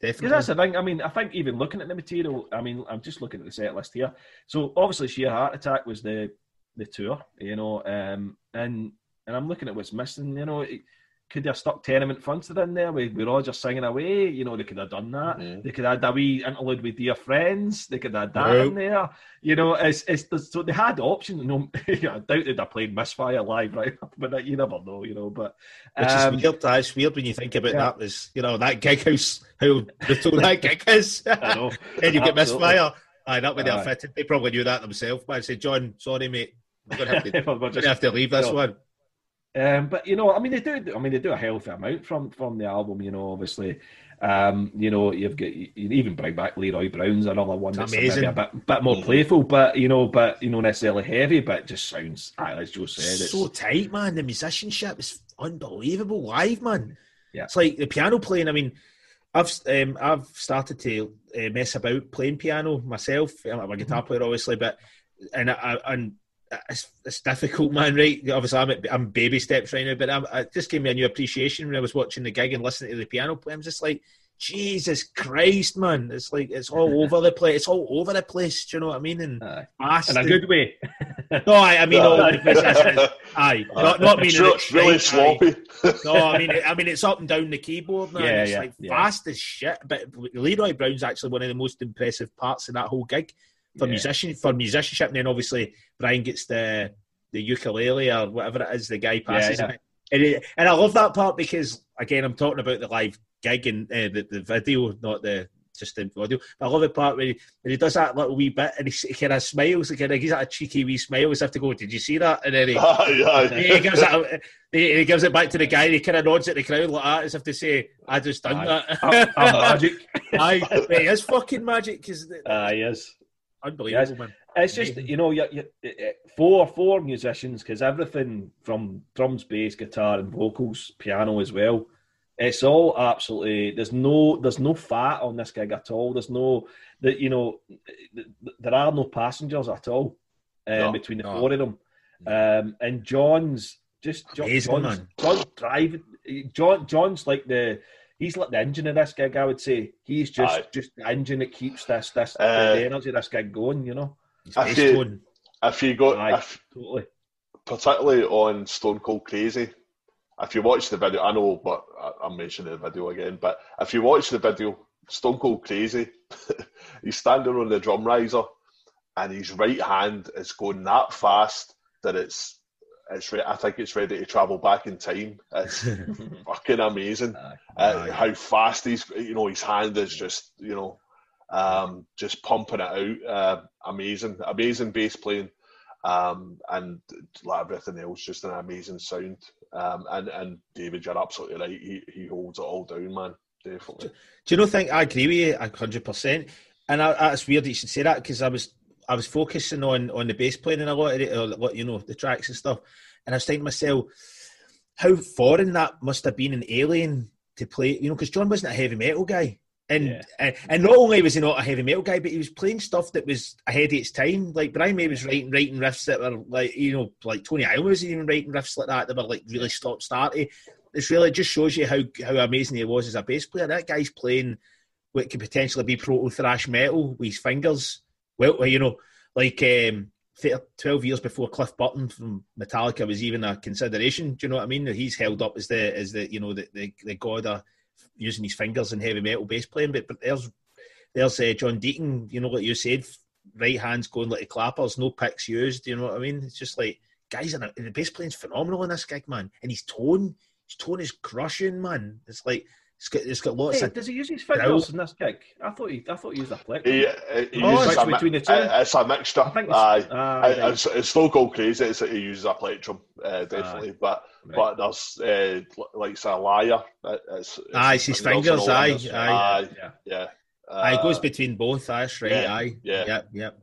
Because definitely. that's the thing. I mean, I think even looking at the material, I mean, I'm just looking at the set list here. So obviously, Sheer Heart Attack was the the tour, you know, um, and and I'm looking at what's missing. You know, it, could they have stuck Tenement Funster in there with, with Roger singing away? You know, they could have done that. Mhm. They could have had a wee interlude with Dear Friends. They could have had that Nope. in there. You know, it's, it's so they had options. No, I doubt they'd have played Misfire live, right? But you never know, you know. But Which um, is weird. That is weird when you think about yeah. that. Was you know that gig house how brutal that gig is. I know. and you get misfire. Aye, that they're Aye. fitted. They probably knew that themselves. But I said, John, sorry, mate, we're have to, just- gonna have to leave this No. one. Um, but you know, I mean, they do. I mean, they do a healthy amount from from the album. You know, obviously, um, you know, you've got you even bring back Leroy Brown's another one that's amazing. maybe a bit bit more playful, but you know, but you know, necessarily heavy, but just sounds. As Joe said, it's so tight, man. The musicianship is unbelievable live, man. Yeah. It's like the piano playing. I mean, I've um, I've started to uh, mess about playing piano myself. I'm a guitar player, obviously, but and I, and it's, it's difficult, man. Right? Obviously, I'm at, I'm baby steps right now, but I'm, it just gave me a new appreciation when I was watching the gig and listening to the piano play. I'm just like. Jesus Christ, man! It's like it's all over the place. It's all over the place. Do you know what I mean? And aye. fast. in a good way. No, I, I mean, all over the place. Aye, aye. Not, not meaning Sure, it's it's really straight, sloppy. No, I mean, I mean, it's up and down the keyboard now. Yeah, it's yeah, like yeah. fast as shit. But Leroy Brown's actually one of the most impressive parts of that whole gig for Yeah. musician for musicianship. And then obviously Brian gets the the ukulele or whatever it is. The guy passes yeah. him. And, it, and I love that part because again, I'm talking about the live gig and uh, the, the video, not the just the audio. But I love the part where he, when he does that little wee bit and he, he kind of smiles, he kind of gives that a cheeky wee smile as if to go, "Did you see that?" And then he, aye, aye. he gives it, he, he gives it back to the guy. He kind of nods at the crowd like that, as if to say, "I just done Aye. that." I'm, I'm magic. Aye, but it is fucking magic because Aye, yes. Unbelievable, man. It's just you know, you, you, eh, four four musicians because everything from drums, bass, guitar, and vocals, piano as well. It's all absolutely. There's no there's no fat on this gig at all. There's no that you know th- th- there are no passengers at all um, No, between the no. four of them. Um, and John's just John, Amazing, John's. John's driving. John John's like the he's like the engine of this gig. I would say he's just Aye. just the engine that keeps this this Uh, the energy of this gig going. You know. He's I bass feel- tone. If you got, Aye. if, Totally. particularly on Stone Cold Crazy, if you watch the video, I know, but I'm mentioning the video again. But if you watch the video, Stone Cold Crazy, he's standing on the drum riser, and his right hand is going that fast that it's it's. Re- I think it's ready to travel back in time. It's fucking amazing. Aye. Uh, Aye. how fast he's, you know, his hand is just, you know, um, just pumping it out. Uh, amazing, amazing bass playing, um, and like everything else, just an amazing sound. Um, and and David, you're absolutely right. He he holds it all down, man. Definitely. Do you know? Think I agree with you a hundred percent. And I, that's weird that you should say that because I was I was focusing on on the bass playing and a lot of it, or what you know, the tracks and stuff. And I was thinking to myself, how foreign that must have been an alien to play. You know, because John wasn't a heavy metal guy. And, Yeah. and and not only was he not a heavy metal guy, but he was playing stuff that was ahead of its time. Like Brian May was writing writing riffs that were like you know like Tony Iommi was even writing riffs like that that were like really stop starty. It's really it just shows you how how amazing he was as a bass player. That guy's playing what could potentially be proto thrash metal with his fingers. Well, you know, like um, 12 years before Cliff Burton from Metallica was even a consideration. Do you know what I mean? He's held up as the as the you know the the, the god of using his fingers in heavy metal bass playing. But, but there's there's uh, John Deacon. You know what you said, right hands going like clappers, no picks used. You know what I mean? It's just like guys, and the bass playing's phenomenal in this gig, man. And his tone, his tone is crushing, man. It's like it's got, it's got lots Hey, of. does he use his fingers in this gig? I thought he, I thought he used a plectrum. He, he, he Oh, uses it's a mi- between the two? uh, It's a mixture. I think it's, Aye. ah, I- right. It's, it's still go crazy. It's, he uses a plectrum, uh, definitely. But Right. but there's uh, like say a liar. It- It's, it's Aye, it's his fingers fingers, and all aye, aye. aye, yeah. yeah. Aye, it goes Uh, between both. That's right. yeah, aye, yeah. yep, yep.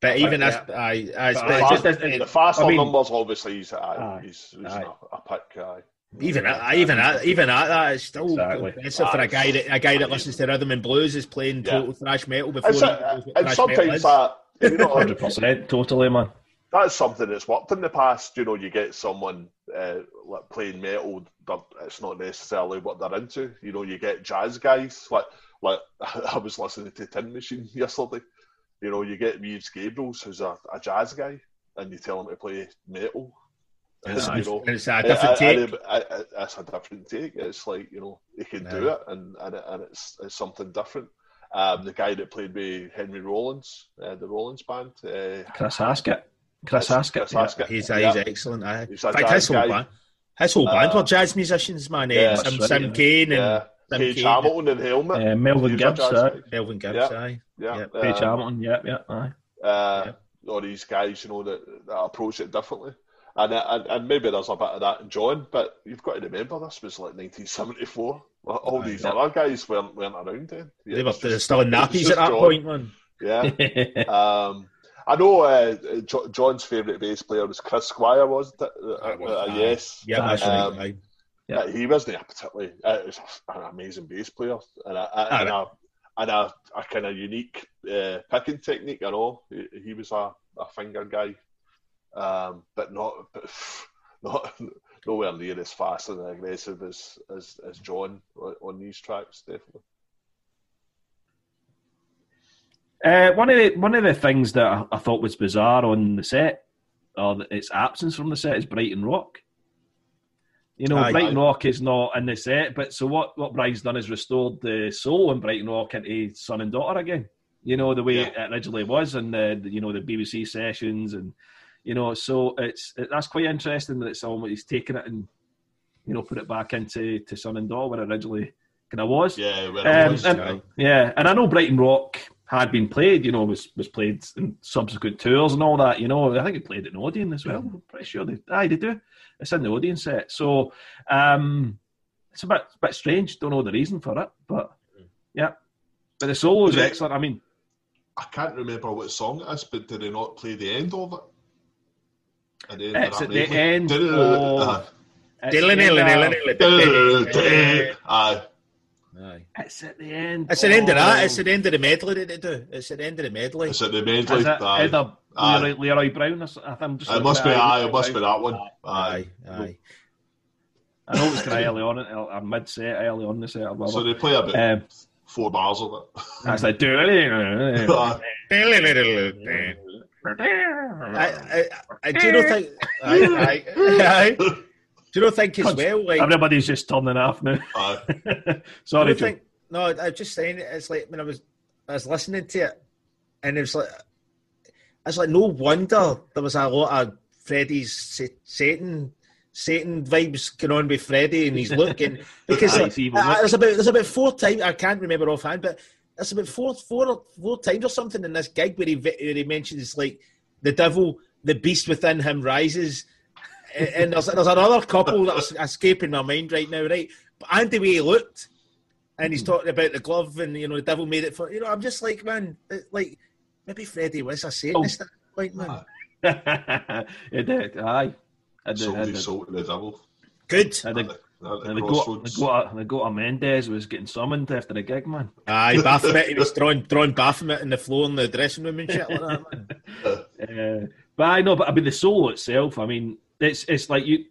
But even yeah. this, aye, aye, But but aye, just just- as- the faster I mean- numbers, obviously, he's, aye, Aye, he's, he's aye. A, a pick. Aye. Even at, even at, even at that, it's still Exactly. impressive for a guy that a guy that listens to rhythm and blues is playing Yeah. total thrash metal before. It's he a, and sometimes that you know Hundred percent, totally, man. that's something that's worked in the past. You know, you get someone uh, like playing metal, but it's not necessarily what they're into. You know, you get jazz guys like like I was listening to Tin Machine yesterday. You know, you get Reeves Gabrels, who's a, a jazz guy, and you tell him to play metal. And, It's, you know, it's a different take. and- and- and It's a different take. It's like you know he can do it, and and, it, and it's it's something different. Um, the guy that played with Henry Rollins, uh, the Rollins band, uh, Chris Haskett. Chris Haskett. Chris yeah. He's, Yeah. he's excellent. Aye. He's In a fact, jazz his whole band, his whole band Uh, were jazz musicians, man. yeah, eh? that's Sam, right, Sam. Cain and Yeah, Sam Page Cain, Hamilton and Helmet. Uh, Melvin Gibbs, uh. Melvin Gibbs. Yeah. Aye. Yeah, Yeah. Page um, Hamilton, yeah, yeah, aye. uh, Yeah. all these guys, you know, that, that approach it differently. And, uh, and and maybe there's a bit of that in John, but you've got to remember this was like 1974. All these yeah. other guys weren't, weren't around then. Yeah, They were it's they were just- still in nappies at that John. point, man. Yeah. um, I know uh, John's favourite bass player was Chris Squire, wasn't it? Uh, uh, yes. Yeah, that's Um, right. Yeah. He wasn't a particularly. Uh, was an amazing bass player and a, a, and a, and a, a kind of unique uh, picking technique and all. He, he was a, a finger guy, um, but not but not nowhere near as fast and aggressive as as, as John on, on these tracks. Definitely. Uh, one of the one of the things that I, I thought was bizarre on the set, or the- its absence from the set, is Brighton Rock. You know, Aye. Brighton Rock is not in the set, but so what? What Brian's done is restored the soul in Brighton Rock into son and daughter again. You know the way Yeah. it originally was, and the, the you know the BBC sessions, and you know, so it's it, that's quite interesting that it's almost he's taken it and you know put it back into to son and daughter where it originally kind of was. Yeah, where Um, it was, and- aye. Yeah, and I know Brighton Rock had been played, you know, was was played in subsequent tours and all that, you know. I think it played in Odeon as well. I'm pretty sure they aye, they do. It's in the Odeon set. So um it's a bit a bit strange, don't know the reason for it, but yeah. But the solo is excellent. I mean, I can't remember what song it is, but did they not play the end of it? At the end it's of at the end of it's at the end of- Aye. Aye. it's at the end. It's the end of that. of- It's the end of the medley that they do. It's at the end of the medley. Is it the medley? Is it Aye. either Aye. Leroy, Leroy Brown or something? I'm just It must be it. aye, it must be that one. Aye. Aye, aye. I know it was kind of early on, or mid set, early on the set or whatever. So they play about Um, four bars of it. That's like do it. Aye. I, I, I do not think. Aye, aye, aye. Do you not think as well? Like, Everybody's just turning off now. I Sorry, think. No, I'm just saying. It's like when I was, I was listening to it, and it was like, it's like no wonder there was a lot of Freddy's Satan, Satan vibes going on with Freddy and he's looking because like, uh, there's about there's about four times I can't remember offhand, but there's about four four four times or something in this gig where he vi- where he mentions like the devil, the beast within him rises. And- and there's, there's another couple that's escaping my mind right now, right? But and the way he looked, and he's hmm. talking about the glove, and you know the devil made it for you know. I'm just like, man, it- like maybe Freddie was a oh. Satanist, at that point, man. Aye. it did. Aye. I did, Sold I his did. soul to the devil. Good. And the, At the, at the and the, go, crossroads. the, go, the go Mendes was getting summoned after the gig, man. Aye, Baphomet. He was throwing throwing Baphomet in the floor in the dressing room and shit like that, man. Uh, but I know, but I mean, the solo itself, I mean, it's it's like you.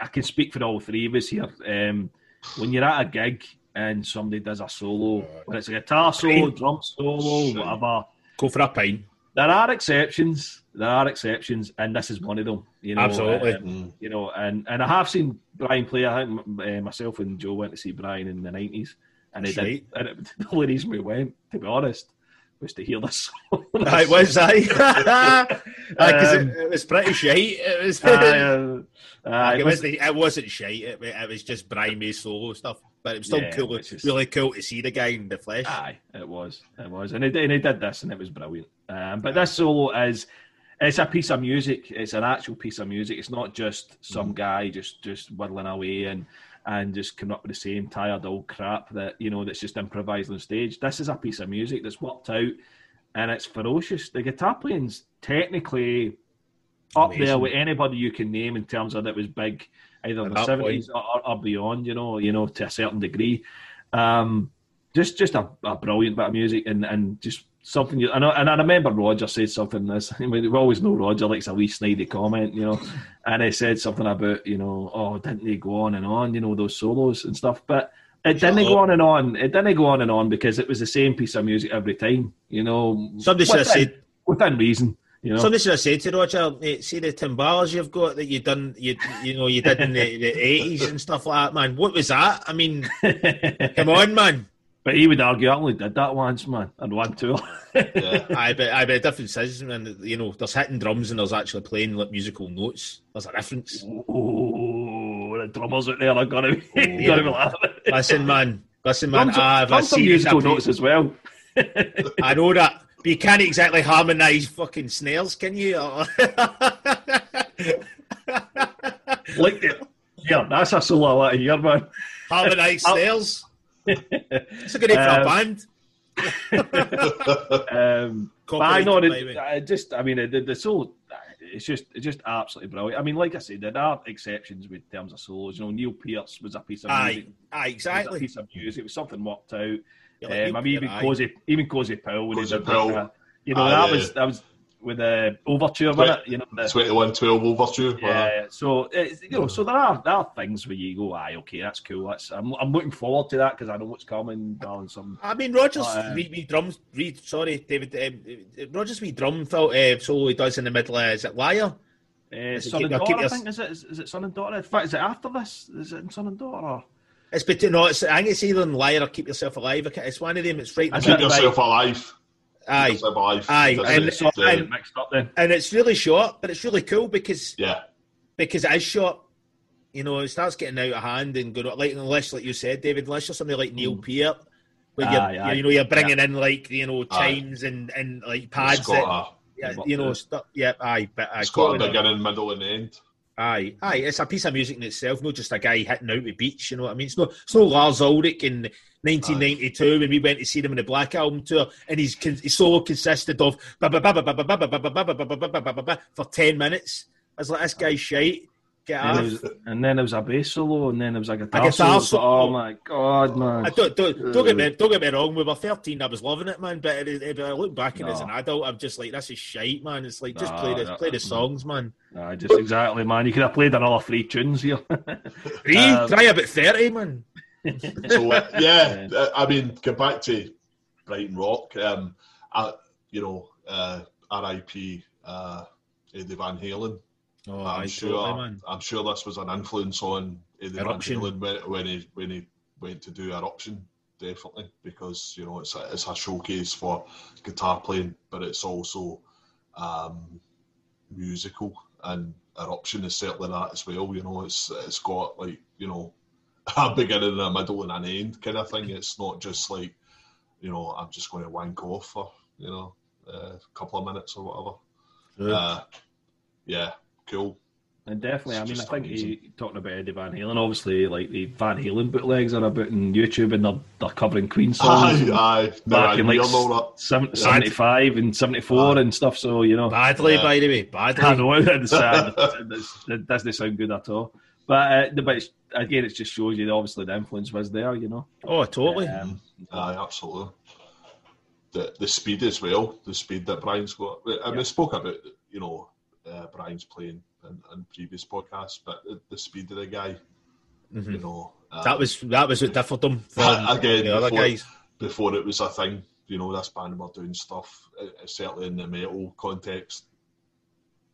I can speak for all three of us here. Um, when you're at a gig and somebody does a solo, whether it's a guitar solo, drum solo, whatever, Go for a pint. there are exceptions. There are exceptions, and this is one of them. You know, Absolutely. um, Mm. you know, and and I have seen Brian play. I think uh, myself and Joe went to see Brian in the nineties, And he did. And it, the only reason we went, to be honest, was to hear this song. It was I. Because Um, it, it was pretty shite. It was. Aye, uh, it, it was- wasn't, it wasn't shite. It, it was just Brian May solo stuff. But it was still Yeah, cool. which is- Really cool to see the guy in the flesh. Aye, it was. It was. And he, did- and he did this and it was brilliant. Um, but this solo is it's a piece of music. It's an actual piece of music. It's not just some guy just just whittling away and and just coming up with the same tired old crap that you know that's just improvised on stage. This is a piece of music that's worked out and it's ferocious. The guitar playing's technically up there with anybody you can name in terms of that was big either in the seventies or, or, or beyond, you know, you know, to a certain degree. Um, just just a, a brilliant bit of music and, and just something you and I, and I remember Roger said something this I mean, we always know Roger likes a wee snidey comment you know and he said something about you know oh didn't they go on and on you know those solos and stuff but it Shut didn't go on and on it didn't go on and on because it was the same piece of music every time you know Somebody should have said. within reason you know Somebody should have said to Roger, "Mate, see the timbales you've got that you done, you you know, you did in the the eighties and stuff like that, man. What was that? I mean, come on, man. But he would argue I only did that once man and one tour Yeah. I bet, I bet difference is, man. You know, there's hitting drums and there's actually playing like musical notes. There's a difference. oh the drummers out there are gonna be, Oh. gonna be laughing Listen, man. Listen, man. Drums- I've are seen musical notes as well I know that, but you can't exactly harmonise fucking snares, can you? like the, yeah that's a solo want to hear man harmonise snares. It's a good name for a Um, band. Um, but I know by the that way. I just, I mean, the, the solo, it's just, it's just absolutely brilliant. I mean, like I said, there are exceptions with terms of solos. You know, Neil Peart was a piece of music. Aye, aye, It was a exactly. piece of music. It was something worked out. Yeah, like um, I mean, put even it, aye. Cozy, even Cozy Powell, when he Cozy did Powell. like, you know, Aye, that yeah. was that was with the overture, wasn't it? You know, the, 21 12 overture. yeah. So it's, you know, so there are there are things where you go, aye, okay, that's cool. That's I'm, I'm looking forward to that because I know what's coming. Darling, some I mean, Rogers, Uh, wee, wee drums, wee, sorry, David, um, Rogers' wee drum fill, uh, solo he does in the middle, uh, is it Liar? Uh, son keep- and I'll daughter, I think is it? Is, is it son and daughter? In fact, is it after this? Is it in son and daughter? Or? It's between, no, it's, I think it's either in Liar or Keep Yourself Alive. It's one of them, it's right in I the Keep think middle. yourself alive. Keep Aye, yourself. Aye, and- It's Uh, and- mixed up then. and it's really short, but it's really cool because yeah. because it is short. You know, it starts getting out of hand and going like unless, like you said, David, unless you're somebody like Neil Peart, where Aye, you're, aye. you know you're bringing in like you know chimes and and like pads It's that yeah, Yeah, you know but- stuff. Yeah, aye, but a, I it's got a beginning, middle, and end. Aye, aye, it's a piece of music in itself, not just a guy hitting out the beach. You know what I mean? It's no, it's no Lars Ulrich in 1992 when we went to see them in the Black Album tour, and his, his solo consisted of for 10 minutes. I was like, this guy's shite. Get off. And, was, and then it was a bass solo, and then it was a guitar, a guitar solo. solo. Oh my god, man! I don't, don't, don't, get me, don't get me wrong. We were thirteen. I was loving it, man. But it, it, it, looking back no. and as an adult, I'm just like, that's is shite, man. It's like just nah, play the that, play the songs, man. Nah, just exactly, man. You could have played another three tunes here. three, um, try about thirty, man. So uh, yeah, uh, I mean, go back to Brighton Rock. Um, I, you know, uh, R.I.P. Uh, Eddie Van Halen. Oh, I'm aye, sure. totally. I'm sure this was an influence on Eddie Eruption. Van Halen when, when he when he went to do Eruption. Definitely, because you know it's a, it's a showcase for guitar playing, but it's also um, musical, and Eruption is certainly that as well. You know, it's it's got like you know a beginning, a middle, and an end kind of thing. It's not just like you know I'm just going to wank off for you know a couple of minutes or whatever. True. Uh, yeah, cool. And definitely, I mean, I think amazing. he, talking about Eddie Van Halen, obviously, like the Van Halen bootlegs are about on YouTube and they're, they're covering Queen songs. Aye, aye. back Back in like and all that. seven- 75 and 74 and stuff. So, you know, Badly, Yeah. by the way, badly. I know it's, uh, it's- it doesn't sound good at all. But, uh, but it's, again, it just shows you that obviously the influence was there, you know. Oh, totally. Um, Aye, absolutely. The the speed as well, the speed that Brian's got. I mean, Yeah. I spoke about you know uh, Brian's playing in, in previous podcasts, but the, the speed of the guy, Mhm. you know, uh, That was that was what differed them from Again, the other before- guys. before it was a thing. You know, this band were doing stuff uh, certainly in the metal context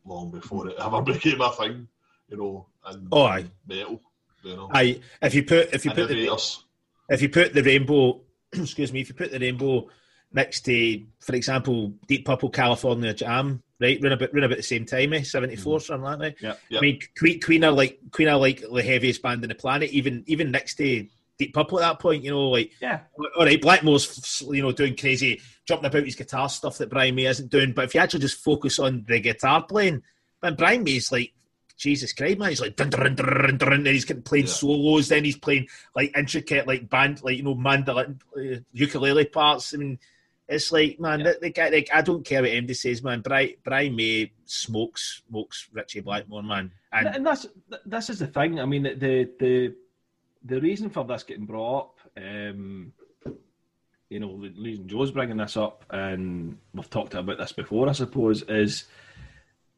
long before it ever became a thing. You know, and Oh, aye. metal. You know, Aye, if you put if you put the if you put the rainbow, excuse me, if you put the rainbow next to, for example, Deep Purple California Jam, right, run about run about the same time, eh? seventy four, something like that. Yeah. Yeah. I mean, Queen, Queen are like Queen are like the heaviest band on the planet, even even next to Deep Purple at that point. You know, like Yeah, all right, Blackmore's you know doing crazy jumping about his guitar stuff that Brian May isn't doing. But if you actually just focus on the guitar playing, then Brian May's like Jesus Christ, man, he's like dun, dun, dun, dun, and he's getting playing Yeah. solos. Then he's playing like intricate like band like you know mandolin uh, ukulele parts. I mean, it's like man, the, the guy like I don't care what MD says, man. Brian Brian May smokes smokes Ritchie Blackmore, man, and and that's this is the thing. I mean, the the the reason for this getting brought up, um, you know, the reason Joe's bringing this up, and we've talked about this before, I suppose, is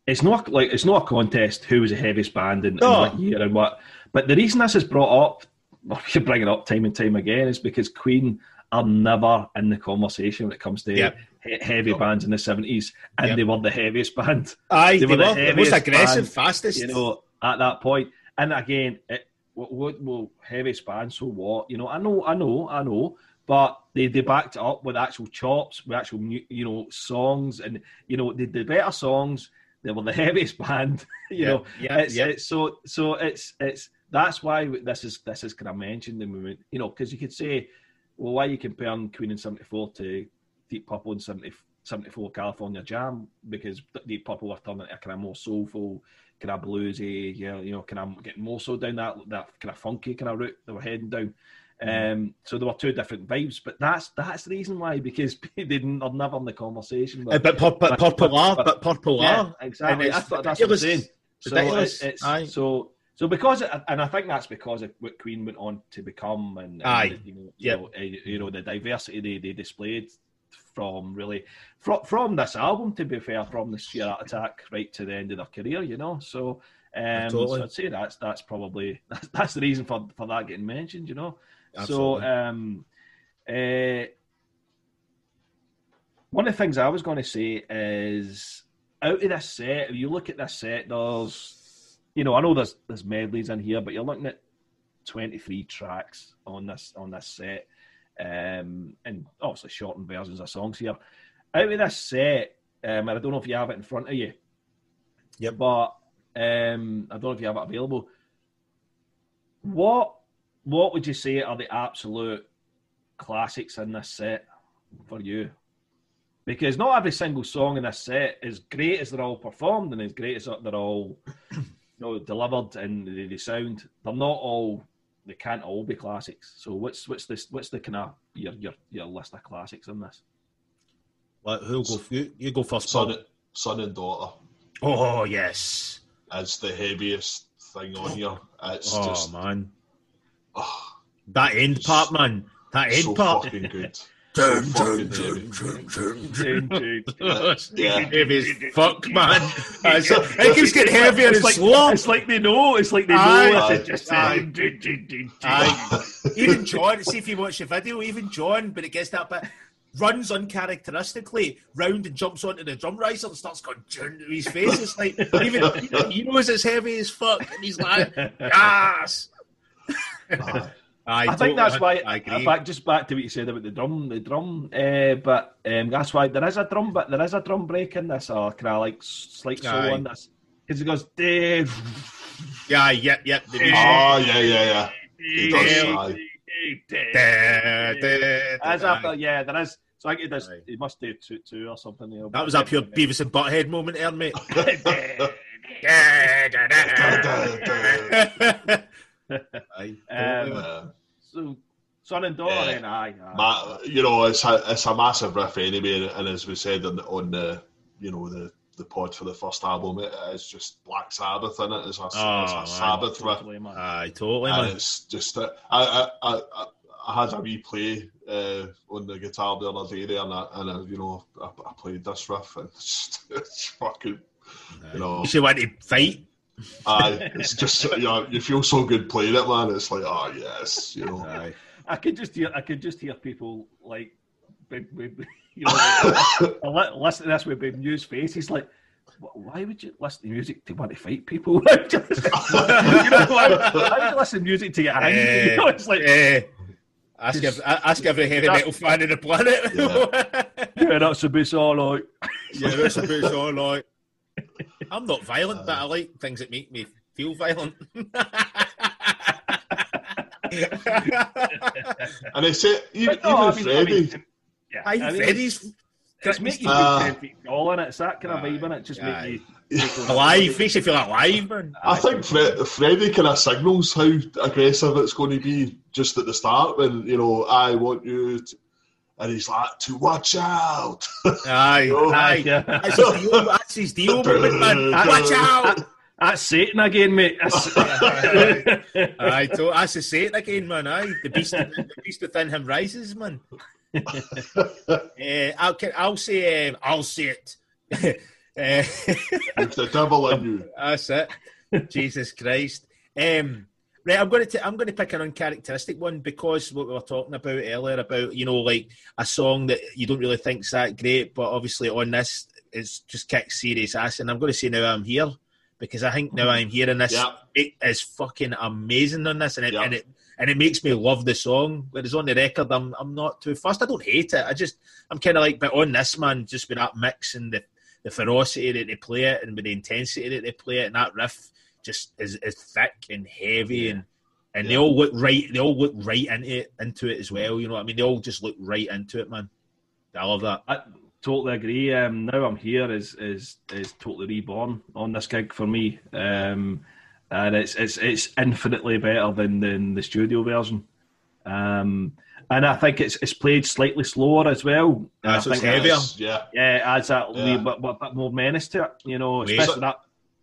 it's not like it's not a contest who was the heaviest band in, in what year and what. But the reason this is brought up, or you bring it up time and time again, is because Queen are never in the conversation when it comes to Yep. he- heavy bands in the seventies, and Yep. they were the heaviest band aye, they they, were the were the most aggressive, band, fastest. you know, at that point. And again, it, what, what, well, heavy span, so what? You know, I know, I know, I know, but they, they backed it up with actual chops, with actual, you know, songs, and you know, the, the better songs. They were the heaviest band, you Yeah, know. yeah, it's, yeah. it's so so it's it's that's why this is this is kind of mentioned in the movement, you know, because you could say, well, why are you comparing Queen in '74 to Deep Purple in 70, 74 California Jam? Because Deep Purple are turning into a kind of more soulful, kind of bluesy, you know, you know, kind of getting more so down that that kind of funky kind of route they were heading down. Um, so there were two different vibes, but that's that's the reason why because they didn't, they're never in the conversation. Uh, but, pur- but but- purple are, but- but purple yeah, are. exactly. And That's, what- that's what I'm saying. So Ridiculous. it's, so so because it, and I think that's because of what Queen went on to become and, and you know you Yep. know, uh, you know the diversity they, they displayed from really from from this album to be fair from the sheer attack right to the end of their career you know so um Totally. so I'd say that's that's probably that's, that's the reason for for that getting mentioned you know Absolutely. so um uh one of the things I was going to say is out of this set, if you look at this set, there's, you know, I know there's there's medleys in here, but you're looking at 23 tracks on this on this set, um, and obviously shortened versions of songs here. Out of this set, um, and I don't know if you have it in front of you, Yeah, but um, I don't know if you have it available. What what would you say are the absolute classics in this set for you? Because not every single song in this set, is great as they're all performed and as great as they're all you know, delivered and they, they sound, they're not all. They can't all be classics. So what's what's this? What's the kind of your your your list of classics in this? Well, who'll go? You, you go first, Son, Paul. son and daughter Oh yes. is the heaviest thing on oh. here. It's Oh just man, oh, that end part, man. That end so part. fucking good. so Dun, fucking dun, heavy. Heavy as fuck, man. It keeps getting heavier and It's like, slower. it's like they know. It's like they know. Aye. it's just Aye. Aye. even John, see if you watch the video, even John, when it gets that bit, runs uncharacteristically round and jumps onto the drum riser and starts going "Dun," to his face. It's like even he knows it's heavy as fuck, and he's like, "Yes." Aye. I, think that's why. I agree. Back just back to what you said about the drum, the drum. Uh, but um, that's why there is a drum, but there is a drum break in this, or kind of like slight solo Aye. in this, because it goes. Dave, yeah, yep, yep. The music. Ah, yeah, yeah, yeah. He does, As after, aye. yeah, there is. So I think it does. Aye. He must do two, two or something. You know, That was up your Beavis and Butthead moment there, mate. Aye, Um. Uh, so son and daughter, Yeah. then aye, aye. ma- you know, it's a, it's a massive riff anyway, and as we said on the, on the you know the the pod for the first album, it is just Black Sabbath in it. It's a, it's Oh, a man. Sabbath riff, Totally, man. Aye, totally, and man. it's just uh, I, I I I had a wee play uh, on the guitar the other day there, and I, and I, you know I, I played this riff, and it's, just, it's fucking you know. You should want to fight. Aye, it's just you know, you feel so good playing it, man. It's like, oh yes, you know. Aye. I could just hear, I could just hear people like, with, with, you know, I listen to this with big news face. He's like, why would you listen to music to want to fight people? you know, why, why would you listen to music to get angry? Eh, you know, it's like, eh, Ask, every, ask every heavy metal fan in the planet. Yeah, that's a bit all right. yeah, that's a bit all right. I'm not violent, but I like things that make me feel violent. and I said, even, But no, I even mean- I Freddie, mean, yeah, Aye, I mean, Freddie's It's make you Uh, feel ten feet tall in it. It's that kind of Aye, vibe in it. Just aye. make you alive. Makes you feel alive, man. I think Fre- Freddie kind of signals how aggressive it's going to be just at the start when, you know, I want you to, and he's like, to watch out. Aye, Oh, aye. That's his deal, that's his deal man. Watch out! That's Satan again, mate. That's- Aye, to, that's the Satan again, man. Aye, the beast, the beast within him rises, man. uh, I'll, I'll say, um, I'll say it. uh, With the devil in you. That's it. Jesus Christ. Um, right, I'm going to I'm going to pick an uncharacteristic one because what we were talking about earlier about you know like a song that you don't really think's that great, but obviously on this it's just kicks serious ass. And I'm going to say now I'm here because I think now mm-hmm. I'm here and this Yeah. it is fucking amazing on this, and it Yeah. and it and it makes me love the song. Whereas on the record, I'm I'm not too fussed. I don't hate it. I just I'm kind of like, but on this man, just with that mix and the the ferocity that they play it and with the intensity that they play it and that riff just is, is thick and heavy and and they all look right they all look right into it into it as well you know what I mean they all just look right into it man I love that I totally agree. Um, now I'm here is is is totally reborn on this gig for me, um, and it's it's it's infinitely better than than the studio version. Um, and I think it's it's played slightly slower as well. And I so it's think heavier. Yeah. Yeah, it adds that Yeah. wee bit, bit, bit more menace to it. You know, Wait. especially that,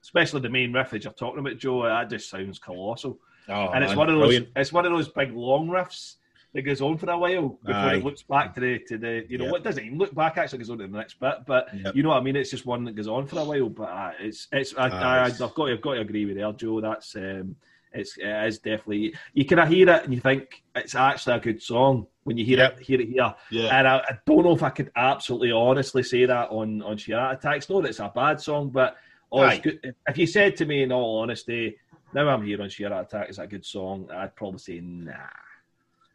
especially the main riff that you're talking about, Joe. That just sounds colossal. oh, and it's man, one of those. brilliant. It's one of those big long riffs that goes on for a while before Aye. it looks back to the to the. You know, Yep. what doesn't even look back. Actually, goes on to the next bit. But Yep. you know what I mean. It's just one that goes on for a while. But uh, it's it's. I, it's- I've got I've got to agree with you, Joe. That's um, it's it is definitely. You can hear it and you think it's actually a good song when you hear Yep. it hear it here. Yeah. And I, I don't know if I could absolutely honestly say that on on Sheer Attacks. That it's a bad song, but oh, it's good. if you said to me in all honesty, now I'm here on Sheer Attack, is that a good song? I'd probably say nah.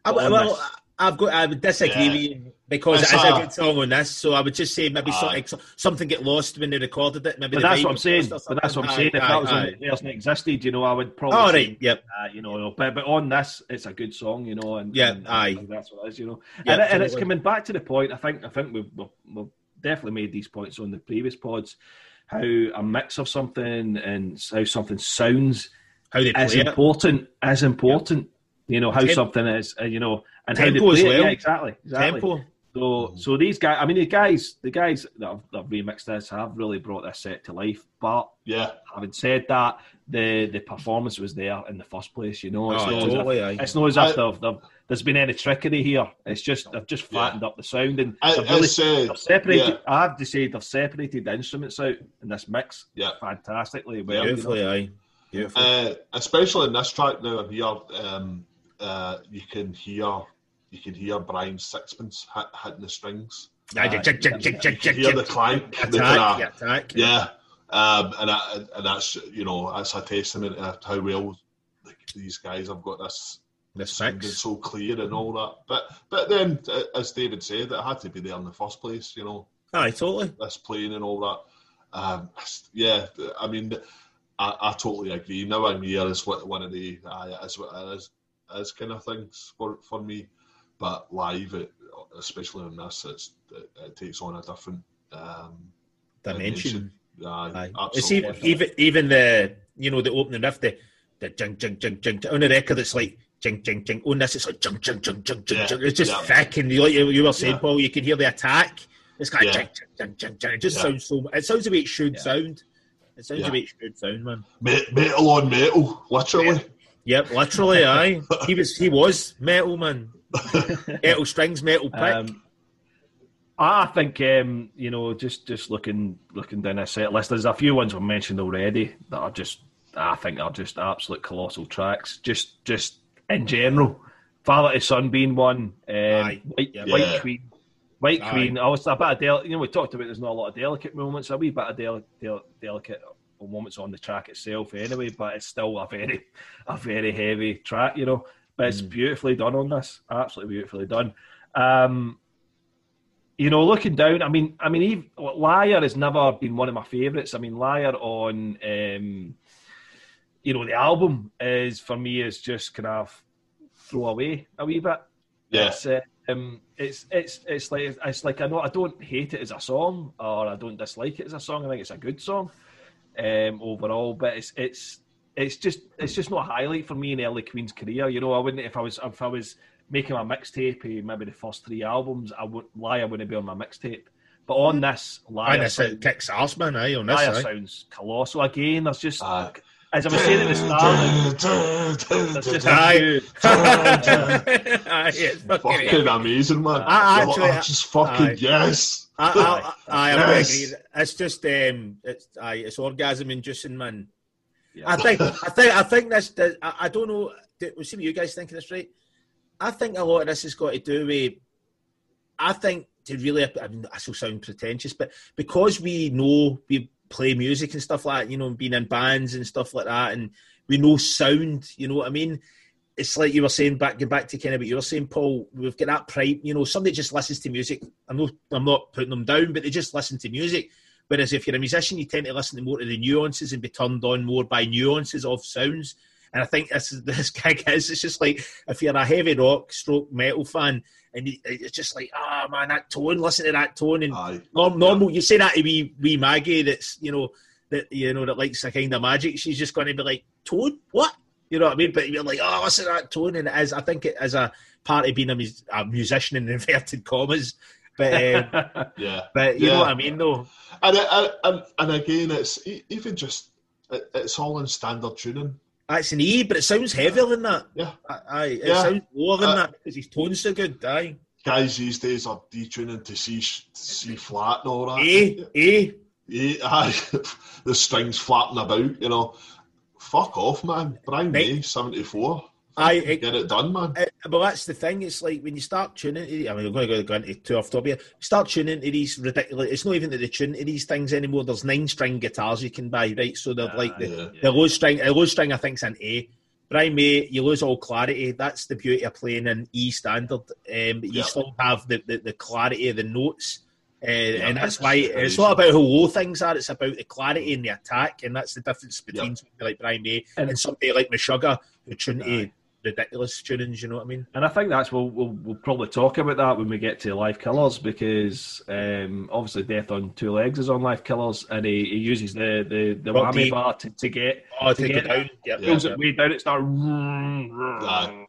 I, well, this, I've got. I would disagree Yeah. with you because It's it is a a- good song on this. So I would just say maybe Aye. something, something get lost when they recorded it. Maybe But the that's what I'm saying. But that's what I'm something. saying. If Aye, that was aye, on aye. the existed, you know, I would probably All say, right. Yep. uh, you know, but but on this, it's a good song, you know, and Yeah, and, aye. and that's what it is, you know, Yeah, and, and it's coming back to the point. I think I think we've, we've, we've definitely made these points on the previous pods. How a mix of something and how something sounds How they play is it. important. As important, you know, how something is, uh, you know, and how they Tempo as play it. well. Yeah, exactly, exactly. Tempo. So, so these guys, I mean, the guys, the guys that have, that have remixed this have really brought this set to life. But Yeah. having said that, the the performance was there in the first place. You know, it's Oh, not as if, totally, it's not as if they've, they've, there's been any trickery here. It's just they've just flattened up the sound and I, they've I really said, they've separated. yeah. I have to say they've separated the instruments out in this mix Yeah. fantastically well. you know. Beautifully, aye. Beautiful. Uh, especially in this track now, here, um, uh, you can hear you can hear Brian's sixpence hit, hitting the strings. Aye, aye. jick, jick, jick, jick, You can hear the clank. the Attack, kinda- attack. yeah, um, and that, and that's you know that's a testament to how well like, these guys have got this The sounding six. so clear and all that. But but then, uh, as David said, it had to be there in the first place. You know, Aye, totally. this playing and all that. Um, yeah, I mean, I, I totally agree. Now I'm here is what one of the uh, is what it is, is kind of things for for me. But live, it, especially on this, it's, it, it takes on a different um, Dimension. Aye, Aye. It's even, absolutely. even even the you know the opening riff, the the jing jing jing jing on the record. It's like jing jing jing. On this, it's like jing jing jing jing jing. Yeah, jing. It's just yeah. thick, and you, like you, you were saying, Yeah. Paul, you can hear the attack. It's kind of Yeah. jing jing jing jing jing. It just Yeah. sounds so. It sounds the way it should Yeah. sound. It sounds Yeah. the way it should sound, man. Metal on metal, literally. Yep, literally, aye. He was he was metal man. metal strings, metal pick. Um, I think um, you know, just just looking looking down this set list, there's a few ones we've mentioned already that are just I think are just absolute colossal tracks. Just just in general, Father to Son being one, um, Aye. White, Yeah. White Yeah. Queen. White Aye. Queen, I was a bit of del- you know, we talked about there's not a lot of delicate moments, a wee bit of del- del- delicate moments on the track itself anyway, but it's still a very a very heavy track, you know. but it's beautifully done on this. Absolutely beautifully done. Um, you know, looking down, I mean, I mean, Eve, Liar has never been one of my favourites. I mean, Liar on, um, you know, the album is for me is just kind of throw away a wee bit. Yeah. It's, uh, um, it's it's it's like it's like I know I don't hate it as a song or I don't dislike it as a song. I think it's a good song um, overall, but it's it's it's just it's just not a highlight for me in early Queen's career. You know, I wouldn't if I was if I was making my mixtape, eh, maybe the first three albums, I would lie, I wouldn't be on my mixtape. But on this, Liar, And this it kicks ass, man. Aye, on this. Liar aye. sounds colossal again. There's just Aye. As I was saying at the start, there's just a Aye. few, Aye, it's fucking- fucking amazing, man. I actually- Oh, just fucking Aye. yes. I, I, I, I would Yes. agree. It's just um, it's aye, it's orgasm inducing, man. Yeah. I think, I think, I think this. does- I, I don't know. do- We'll see what you guys think of this, right? I think a lot of this has got to do with. I think to really, I mean, I still sound pretentious, but because we know we play music and stuff like that, you know, being in bands and stuff like that, and we know sound, you know what I mean? It's like you were saying back, get back to kind of what you were saying, Paul. We've got that pride, you know, somebody just listens to music. I'm not, I'm not putting them down, but they just listen to music. Whereas if you're a musician, you tend to listen to more to the nuances and be turned on more by nuances of sounds. And I think this is this gig is. It's just like if you're a heavy rock stroke metal fan, and it's just like, ah man, that tone. Listen to that tone, and Aye. norm, normal. You say that to wee wee Maggie, that's you know that you know that likes a kind of magic. She's just going to be like, tone, what? You know what I mean? But you're like, oh, listen to that tone, and as I think it as a part of being a, mus- a musician in inverted commas. But um, Yeah. but you Yeah. know what I mean, though. And, and, and again, it's even just, it's all in standard tuning. That's an E, but it sounds heavier than that. Yeah. Aye, it Yeah. sounds lower than Uh, that because his tone's so good. Aye, Guys these days are detuning to C, C flat and all that. A, A. Yeah, aye. the strings flapping about, you know. Fuck off, man. Brian Right. May, 74. Aye, it- Get it done, man. Uh, but that's the thing. It's like when you start tuning to. I mean, I'm going to go into too off top here. Start tuning to these ridiculous. It's not even that they tune to these things anymore. There's nine string guitars you can buy, right? So they're like the, yeah. the low string. The low string, I think, is an A. Brian May, you lose all clarity. That's the beauty of playing in E standard. Um, but you Yeah. still have the, the, the clarity of the notes. Uh, and that's that's why it's crazy. not about how low things are, it's about the clarity and the attack. And that's the difference between somebody like Brian May and, And- somebody like Meshuggah who tune to Aye. Ridiculous tunings, you know what I mean? And I think that's we'll, we'll we'll probably talk about that when we get to Live Killers because um, obviously Death on Two Legs is on Live Killers and he, he uses the the, the Rock whammy bar to, to get Oh, to take get it down. Yep. Yeah. pulls yep. it way down. It starts Aye.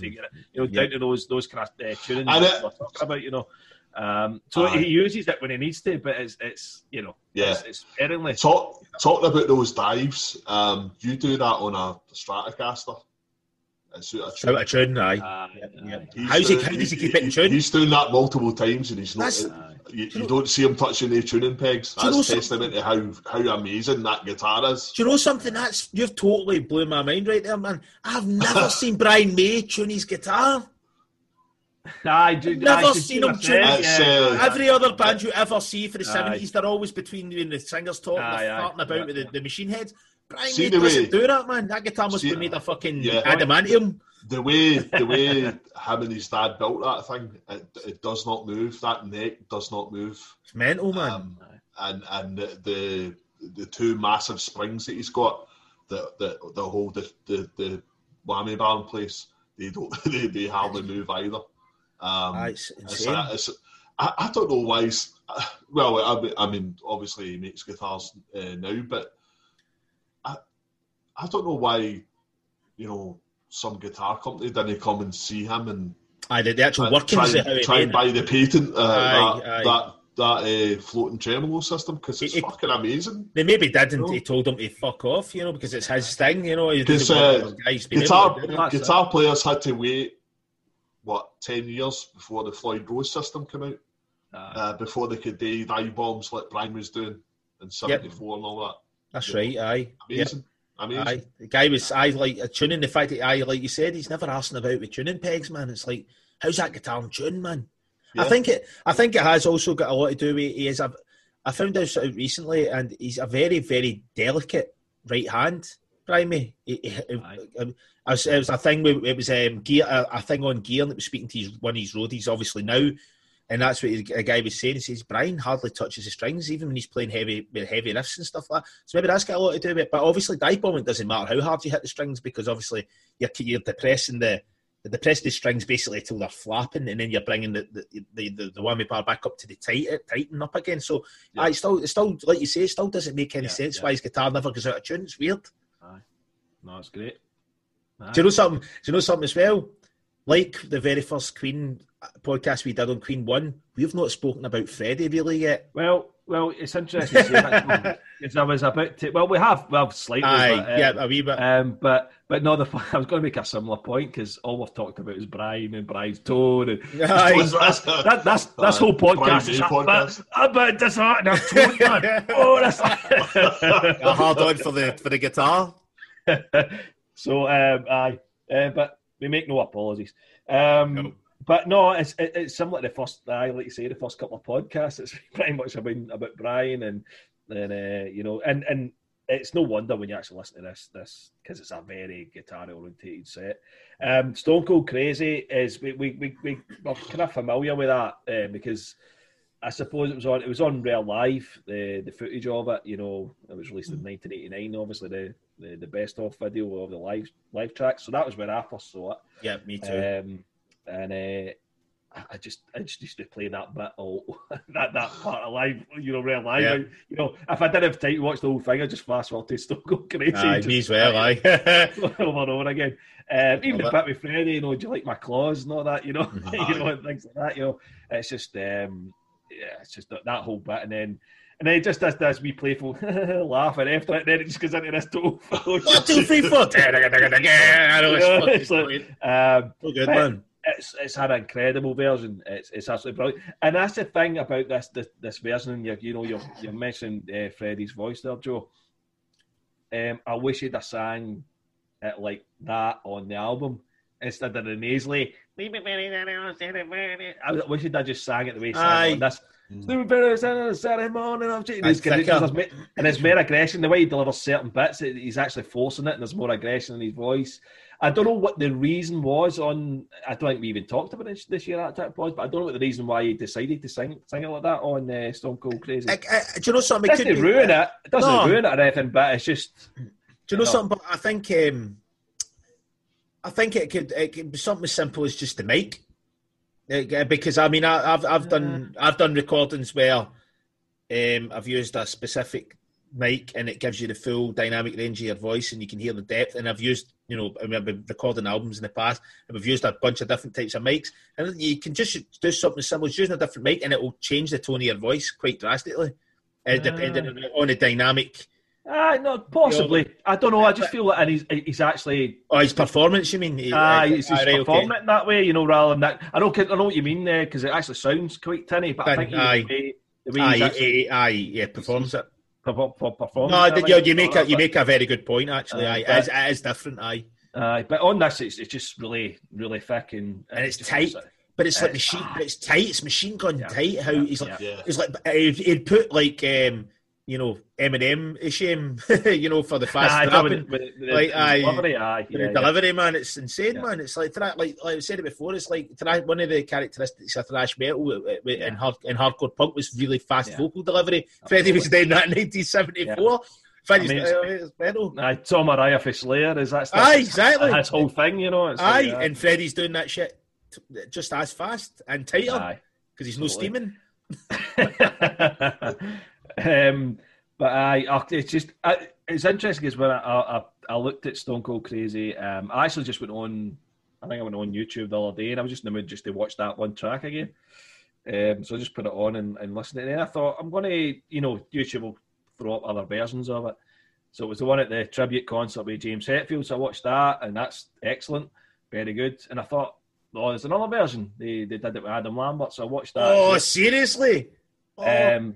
to get it, you know Yeah. down to those those kind of uh, tunings we're talking about. You know, um, so Aye. he uses it when he needs to, but it's it's you know Yeah. it's, it's sparingly. Talk, talking about those dives, um, you do that on a Stratocaster. It's a Out of tune, aye. Aye, yeah. aye. He's How's he- how does he keep it in tune? He's doing that multiple times, and he's not. You, you don't see him touching the tuning pegs. Do you know That's some- testament to how how amazing that guitar is. Do you know something? That's you've totally blew my mind right there, man. I've never seen Brian May tune his guitar. Aye, do, Never aye, seen do him tune. yeah. uh, Every other band you ever see for the seventies, they're always between when the singers talk, Aye, they're aye. farting about Yeah, with the, yeah. the machine heads. Brian See May the doesn't way- do that, man. That guitar must See- be made of fucking Yeah. adamantium. The way the way him and his dad built that thing, it, it does not move. That neck does not move. It's mental, man. Um, and and the, the the two massive springs that he's got that that that hold the the, the whammy bar in place, they don't they, they hardly move either. Um, Aye, it's it's, insane. it's- I, I don't know why. He's, well, I mean, I mean, obviously he makes guitars uh, now, but I don't know why you know some guitar company didn't come and see him and Aye, the, the actual try, workings try, of how he try and buy the patent uh, Aye, that aye. that that uh, floating tremolo system because it's It- it- fucking amazing. They maybe didn't. No. He told him to fuck off, you know, because it's his thing, you know. Because uh, guys guitar able to do it. That's guitar players had to wait what ten years before the Floyd Rose system came out Aye. uh, before they could do dive bombs like Brian was doing in '74 and all that. That's right, aye. Yep. Amazing, amazing. Aye, the guy was I like a tuning. The fact that I like you said, he's never asking about with tuning pegs, man. It's like, how's that guitar in tune, man? I think it. I think it has also got a lot to do with he is a. I found out recently, and he's a very, very delicate right hand. It, was, it was a thing. It was um, gear, a, a, thing on gear, and it was speaking to his, one of his roadies, obviously now, and that's what a guy was saying. He says Brian hardly touches the strings, even when he's playing heavy with heavy riffs and stuff like that. So maybe that's got a lot to do with it. But obviously, dive bombing doesn't matter how hard you hit the strings because obviously you're, you're depressing the the depressed the strings basically until they're flapping, and then you're bringing the the, the, the, the one bar back up to the tight uh, tighten up again. So yeah. I still, it still, like you say, it still doesn't make any yeah, sense yeah. why his guitar never goes out of tune. It's weird. Aye. No, it's great. Aye. Do you know something? Do you know something as well? Like the very first Queen podcast we did on Queen One, we've not spoken about Freddie really yet. Well, well, it's interesting because I was about to. Well, we have, well, slightly, Aye, but, um, yeah, a wee bit. Um, but but no, the I was going to make a similar point because all we've talked about is Brian and Brian's tone, and Aye. that's that, that's that's whole podcast is podcast. about disheartening our tone, man. oh, that's a hard on for the for the guitar. so, um, aye, uh, but we make no apologies. Um, no. But no, it's it's similar to the first. I like you say the first couple of podcasts. It's pretty much about about Brian and then uh, you know, and and it's no wonder when you actually listen to this this because it's a very guitar orientated set. Um, Stone Cold Crazy is we we we, we are kind of familiar with that uh, because I suppose it was on it was on Rare Live the the footage of it. You know, it was released in 1989. Obviously, the the, the best of video of the live live tracks. So that was where I first saw it. Yeah, me too. Um, and uh, I just I just used to play that bit all that that part of live, you know, Rare Live. Yeah. you know, if I didn't have time to watch the whole thing, I just fast forward to Stone Cold Crazy. Aye, me as well, aye. over and over again. Um, even the bit with Freddie, you know, do you like my claws and all that, you know, you know, and things like that. You know, it's just um, yeah, it's just that, that whole bit, and then. And then it just does this wee playful laugh, and after it, then it just goes into this total. One, two, three, four. I know it's, it's like, um, so good, man it's it's an incredible version. It's it's absolutely brilliant, and that's the thing about this this, this version. You you know you're you mentioned uh, Freddie's voice there, Joe. Um, I wish he'd have sang it like that on the album instead of the nasally. I wish he'd have just sang it the way he sang it. This. Saturday morning, and it's more aggression. The way he delivers certain bits, he's actually forcing it, and there's more aggression in his voice. I don't know what the reason was on. I don't think we even talked about this this year at that point, but I don't know what the reason why he decided to sing sing it like that on uh, Stone Cold Crazy. I, I, do you know something? It doesn't ruin it. It doesn't no. ruin it or anything, but it's just. Do you know, know. something? But I think um, I think it could it could be something as simple as just the mic, because I mean I, have I've done I've done recordings where um, I've used a specific mic and it gives you the full dynamic range of your voice and you can hear the depth. And I've used, you know, I mean, I've been recording albums in the past and we've used a bunch of different types of mics. And you can just do something similar, just using a different mic and it will change the tone of your voice quite drastically, uh, depending on the dynamic. Uh, no, possibly. I don't know. I just feel that he's he's actually. Oh, his performance. You mean? Ah, uh, he's, he's right, performing okay. it that way. You know, rather than that. I know. I know what you mean there because it actually sounds quite tinny, but I think aye. the way, the way aye, actually, aye, aye, yeah, performs it for, for performance. No, you, you make a you make a very good point. Actually, uh, aye, it, is, it is different. Aye, aye, but on this, it's, it's just really really thick and and it's tight. But it's, like machine. But it's tight. It's machine gun yeah, tight. How yeah, he's like, yeah. he's like, he'd put like um, you know, Eminem shame, you know, for the fast rapping. like, aye, delivery, aye, yeah, delivery, yeah. man, it's insane, yeah. man. It's like, like, like I said it before, it's like one of the characteristics of thrash metal yeah. in, hard, in hardcore punk was really fast vocal delivery. Freddie was doing that in 1974. I mean, it's, uh, aye, Tom Araya for Slayer is that aye, exactly his whole thing, you know. aye, like, and Freddie's doing that shit just as fast and tighter because he's no steaming. Um, but I, it's just I, it's interesting because when I, I, I looked at Stone Cold Crazy, um, I actually just went on. I think I went on YouTube the other day, and I was just in the mood just to watch that one track again. Um, so I just put it on and, and listened. And I thought I'm going to, you know, YouTube will throw up other versions of it. So it was the one at the tribute concert with James Hetfield. So I watched that, and that's excellent, very good. And I thought, oh, there's another version. They they did it with Adam Lambert, so I watched that. Oh, seriously? Oh. Um,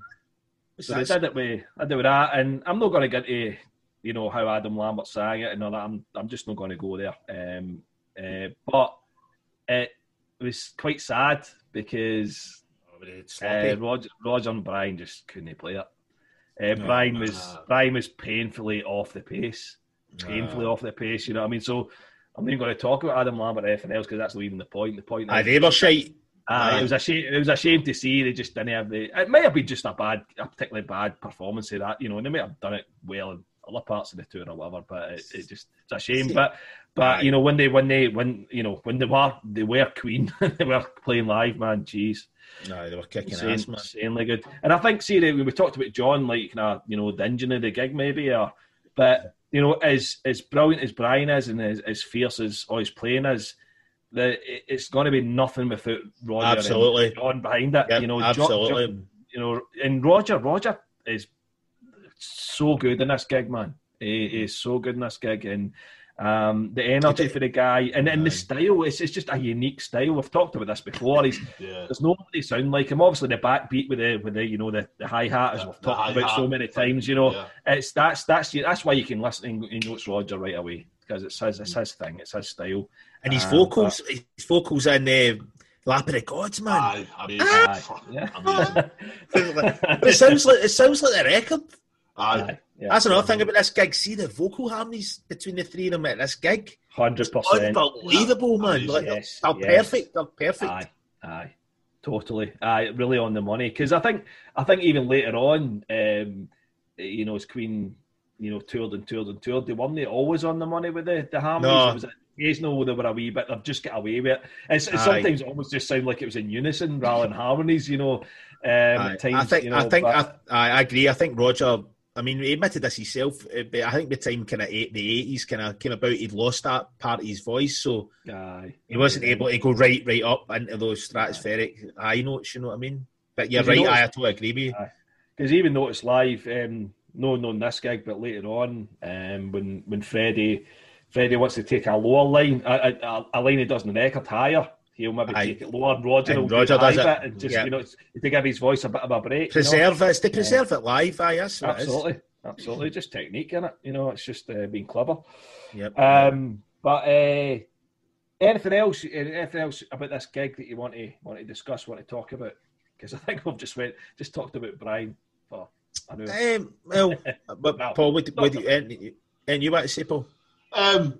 so they did it with I did with that, and I'm not going to get to you know how Adam Lambert sang it and all that. I'm I'm just not going to go there. Um, uh, but it was quite sad because uh, Roger, Roger and Brian just couldn't play it. Uh, no, Brian was Brian was painfully off the pace. painfully off the pace. You know what I mean? So I'm not even going to talk about Adam Lambert or anything else because that's not even the point. The point. Aye, they were shite. Aye, it was a shame. It was a shame to see they just didn't have the. It might have been just a bad, a particularly bad performance of that, you know. And they might have done it well in other parts of the tour or whatever, but it, it just it's a shame. But but you know when they when they when you know when they were they were Queen, they were playing live, man. Jeez, No, they were kicking insane, ass, man. insanely good. And I think see we talked about John like kind of you know the engine of the gig maybe, or but you know as as brilliant as Brian is and as, as fierce as always playing is. The, it's going to be nothing without Roger and Absolutely. John behind it. Yep, you know, absolutely. You know, and Roger, Roger is so good in this gig, man. He, he is so good in this gig, and um, the energy for the guy, and, and the style. It's, it's just a unique style. We've talked about this before. He's Yeah. there's nobody sound like him. Obviously, the backbeat with the with the you know the, the hi hat, as we've talked about so many times. You know, yeah. it's that's that's that's why you can listen and you know it's Roger right away because it's his it's his thing. It's his style. And his Um, vocals, his vocals in uh, Lap of the Gods, man. Aye, I mean, Aye, fuck, yeah. amazing. it sounds like it sounds like the record. Aye, Yeah, That's another thing about this gig. See the vocal harmonies between the three of them at this gig. Hundred percent. Unbelievable, man. Amazing. Like, Yes, they're, they're yes. perfect. They're perfect. Aye, aye, totally. Aye, really on the money. Because I think, I think even later on, um, you know, as Queen, you know, toured and toured and toured, they weren't they always on the money with the the harmonies. No. It was occasional they were a wee bit. They've just got away with it. It's, it Aye. sometimes almost just sound like it was in unison rather than harmonies. You know, um, at times. I think. you know, I think. but- I, I agree. I think Roger. I mean, he admitted this himself. uh, But I think the time kind of eight, the eighties kind of came about. He'd lost that part of his voice, so aye, he wasn't able to go right, right up into those stratospheric high notes. You know what I mean? But you're right. I, notice- totally agree with you. because even though it's live, um, no, no, in this gig, but later on, um, when when Freddie, Freddie wants to take a lower line, a, a, a line he doesn't record higher, he'll maybe Aye. take it lower. Roger And will Roger does it. and just Yeah. you know to give his voice a bit of a break. you know? Preserve it. It's to preserve it live. Aye, that's what it is. absolutely, absolutely, just technique in it. You know, it's just uh, being clever. Yep. Um, but uh, anything else? Anything else about this gig that you want to want to discuss? Want to talk about? Because I think we've just went just talked about Brian for. I. Um, well, but No. Paul, what, what do you, and, and you want to say, Paul? Um,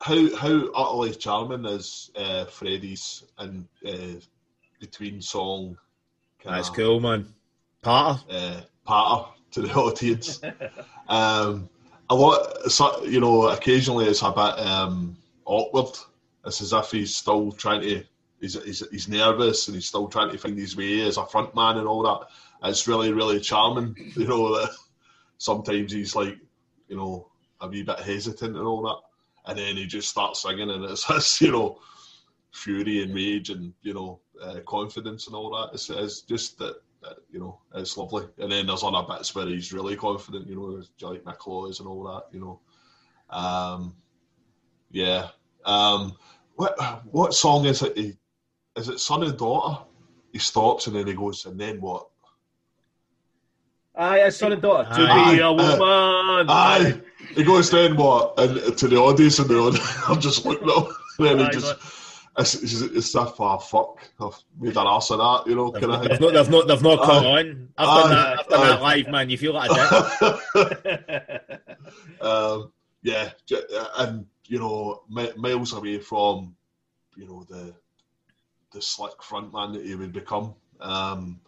how how utterly charming is uh, Freddie's and uh, between song kinda, That's cool, man. Parter. uh, patter to the audience. um, a lot, so, you know, occasionally it's a bit um, awkward. It's as if he's still trying to. He's, he's, he's nervous and he's still trying to find his way as a front man and all that. It's really, really charming. You know, that sometimes he's like, you know, a wee bit hesitant and all that. And then he just starts singing and it's this, you know, fury and rage and, you know, uh, confidence and all that. It's, it's just that, you know, it's lovely. And then there's other bits where he's really confident, you know, like claws and all that, you know. Um, yeah. Um, what what song is it? Is it Son and Daughter? He stops and then he goes, and then what? Aye, it's son and daughter. To Aye. be a woman. Aye. He goes, then what? And to the audience, and the audience, I'm just looking up. And then Aye, he just, it's, it's, it's that far, fuck. I've made an ass of that, you know, They've, kind of they've not, they've not, they've not caught Aye. on. I've done Aye. that. I've done that live, man. You feel like a dick. um, yeah, and you know, miles away from you know the the slick front man that he would become, um,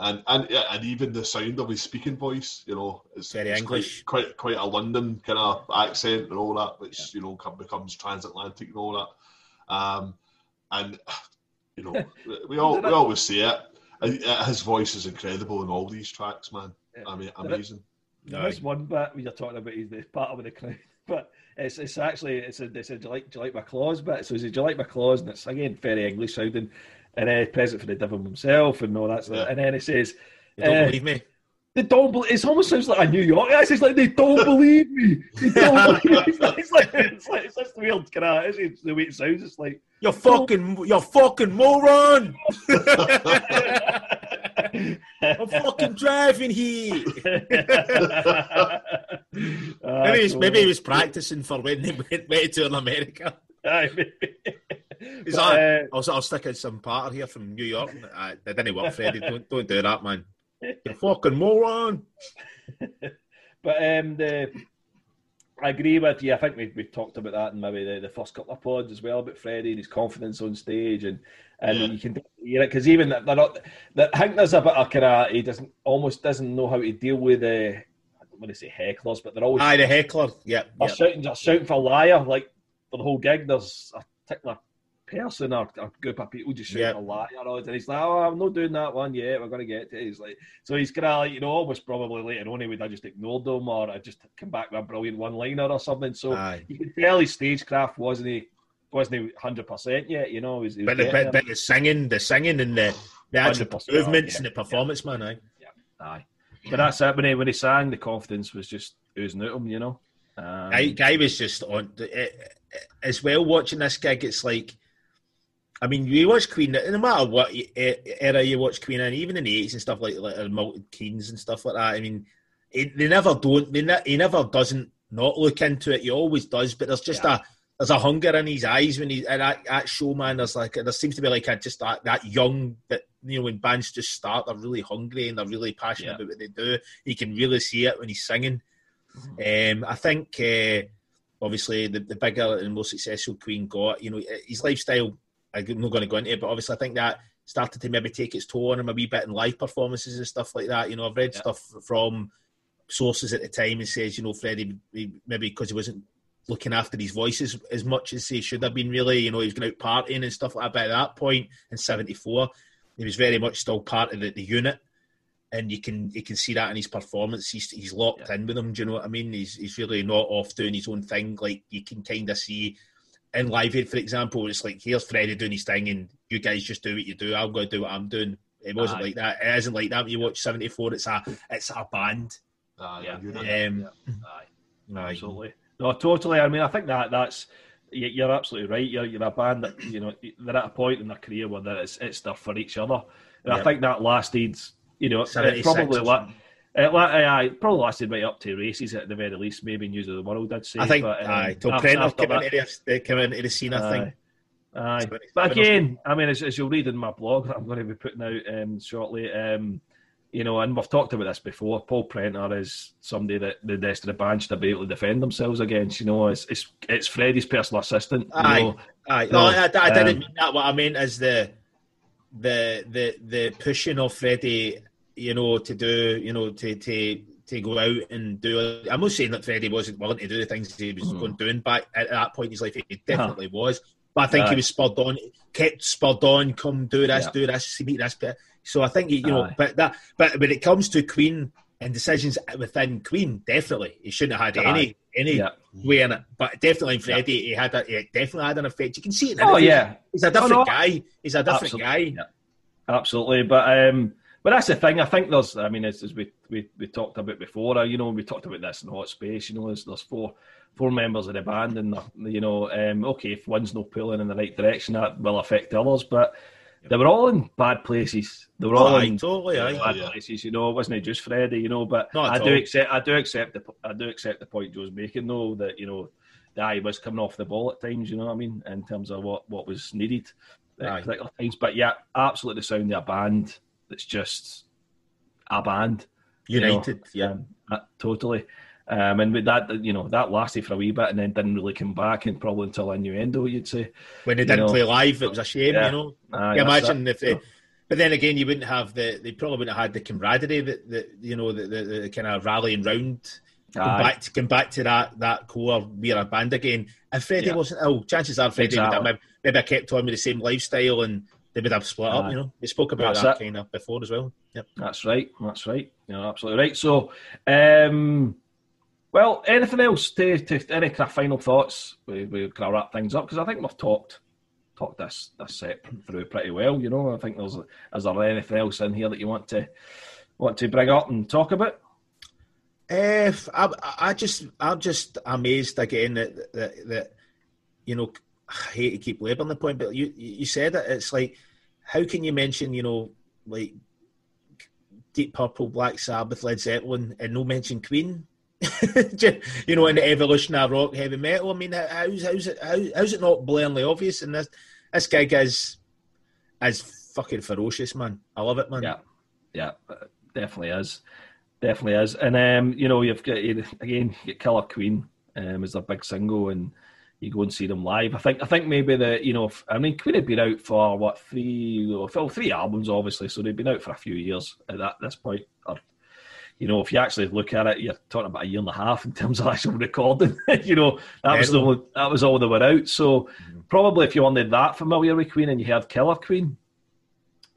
and and yeah, and even the sound of his speaking voice, you know, it's Very it's English. quite, quite quite a London kind of accent and all that, which you know becomes transatlantic and all that, um, and you know, we all we always say it. Uh, His voice is incredible in all these tracks, man. I mean, amazing. There is one bit when you're talking about he's the part of the crowd, but it's it's actually it's a they said do you like do you like my claws bit? So he said do you like my claws? And it's again very English sounding, and then present for the devil himself and all that. stuff. And then it says You don't Uh, believe me? they don't believe. It almost sounds like a New York accent. It's like they don't believe me. They don't believe me. It's like it's like it's, like, it's just weird kind of it's the way it sounds. It's like you're fucking, you're fucking moron! I'm fucking driving here. Ah, Maybe, he's, so- maybe he was practicing for when he went, went to America. Aye, maybe. He's But, uh, I'll, I'll stick in some part here from New York. Uh, it didn't work, Freddie. Don't, don't do that, man. You fucking moron. But um, the I agree with you. I think we we talked about that in maybe the, the first couple of pods as well about Freddie and his confidence on stage, and and Yeah. you can hear it because even that they're not. That I think there's a bit of kind of he doesn't almost doesn't know how to deal with the. I don't want to say hecklers, but they're always Aye, the heckler. Yeah. they're yeah. shouting, they're shouting for liar like for the whole gig. There's a particular person or a group of people just shouting Yeah. for liar, and he's like, "Oh, I'm not doing that one yet. We're going to get to it." He's like, so he's kind of like, you know, almost probably later on he would have just ignored them or I just come back with a brilliant one-liner or something. So Aye. you could tell his stagecraft wasn't he wasn't he hundred percent yet. You know, he was, he was But the, but, but the singing, the singing and the, the actual movements yeah. and the performance, man. Aye. Aye. But that's it. When he when he sang, the confidence was just oozing out him. You know. Um, Guy, Guy was just on eh, eh, as well watching this gig. It's like, I mean, you watch Queen no matter what era you watch Queen in, even in the eighties and stuff like like Milton Keynes and stuff like that. I mean, it, they never don't. They ne- he never doesn't not look into it. He always does. But there's just Yeah. a there's a hunger in his eyes when he and that, that show man. There's like there seems to be like a just that, that young that you know when bands just start, they're really hungry and they're really passionate Yeah. about what they do. You can really see it when he's singing. Um, I think uh, obviously the, the bigger and more successful Queen got, you know, his lifestyle. I'm not going to go into it, but obviously I think that started to maybe take its toll on him a wee bit in live performances and stuff like that. You know, I've read Yeah. stuff from sources at the time and says, you know, Freddie maybe because he wasn't looking after his voices as, much as he should have been. Really, you know, he was going out partying and stuff like that. But at that point in '74, he was very much still part of the, the unit. And you can you can see that in his performance. He's he's locked Yeah. in with them. Do you know what I mean? He's he's really not off doing his own thing. Like you can kind of see in Live Aid, for example, it's like here's Freddie doing his thing, and you guys just do what you do. I'm going to do what I'm doing. It wasn't Aye. like that. It isn't like that when you watch '74. It's a it's a band. Aye, Yeah. you know. Um, Aye. aye. Absolutely. No, totally. I mean, I think that that's you- you're absolutely right. You're, you're a band that you know they're at a point in their career where they're- it's it's stuff for each other, and I think that lasted. You know, it 76 probably or la- something. It, la- aye, it probably lasted right up to races at the very least. Maybe News of the World, I'd say. I think but, um, aye. Till after- Prenter's after came that- into, the, came into the scene, I think. Aye. So But again, I mean, as, as you'll read in my blog that I'm going to be putting out um, shortly, um, you know, and we've talked about this before. Paul Prenter is somebody that the rest of the band should be able to defend themselves against. You know, it's it's, it's Freddie's personal assistant. Aye. know, Aye. No, No, I, I didn't um, mean that. What I meant is the the the the pushing of Freddie, you know, to do, you know, to to to go out and do. I'm not saying that Freddie wasn't willing to do the things he was Mhm. going doing back at that point in his life. He definitely was, but I think he was spurred on, kept spurred on. Come do this, Yeah. do this, meet this. Bit. So I think you know, Aye. but that, but when it comes to Queen and decisions within Queen, definitely he shouldn't have had Aye. any any Yeah. way in it. But definitely in Freddie, he had a, he definitely had an effect. You can see it. In Oh yeah, he's a different no. guy. He's a different Absolutely. guy. Absolutely. But um, but that's the thing. I think there's. I mean, as, as we, we we talked about before, uh, you know, we talked about this in Hot Space. You know, there's, there's four four members of the band, and they're- you know, um, okay, if one's not pulling in the right direction, that will affect others. But they were all in bad places. They were all Oh, aye, in totally. Aye. bad Yeah. places. You know, it wasn't it just Freddie. You know, but Not I do all. accept. I do accept the. I do accept the point Joe's making, though, that you know. The eye was coming off the ball at times, you know what I mean, in terms of what, what was needed at Aye. particular times. But yeah, absolutely the sound of a band that's just a band. you know. United. Yeah. Um, uh, totally. Um, and with that, you know, that lasted for a wee bit and then didn't really come back, and probably until innuendo, you'd say. When they didn't know. play live, it was a shame. Yeah. You know. Aye, you imagine it. if they. But then again, you wouldn't have the. They probably wouldn't have had the camaraderie that, that you know, the, the, the kind of rallying round. Come Aye. back to come back to that that core. We're a band again. If Freddie Yeah. wasn't ill, chances are Freddie would have maybe, maybe have kept on with the same lifestyle and they would have split up. You know, we spoke about That's that it. kind of before as well. Yep. That's right. That's right. You're absolutely right. So, um, well, anything else to, to any kind of final thoughts? We we kind of wrap things up because I think we've talked talked this this set through pretty well. You know, I think there's is there anything else in here that you want to want to bring up and talk about? If I, I just, I'm just amazed again that, that that you know, I hate to keep labouring the point, but you you said it. It's like, how can you mention you know like Deep Purple, Black Sabbath, Led Zeppelin, and no mention Queen? you know, in the evolution of rock, heavy metal. I mean, how's how's it how, how's it not blatantly obvious? And this this gig is is fucking ferocious, man. I love it, man. Yeah, yeah, definitely is, definitely is. And um, you know, you've got again, you get Killer Queen. um, as their big single, and you go and see them live. I think I think maybe the you know if, I mean Queen had been out for what three well three albums obviously, so they've been out for a few years at that this point. Or you know if you actually look at it, you're talking about a year and a half in terms of actual recording. you know that was the that was all they were out. So mm-hmm. probably if you weren't that familiar with Queen and you heard Killer Queen,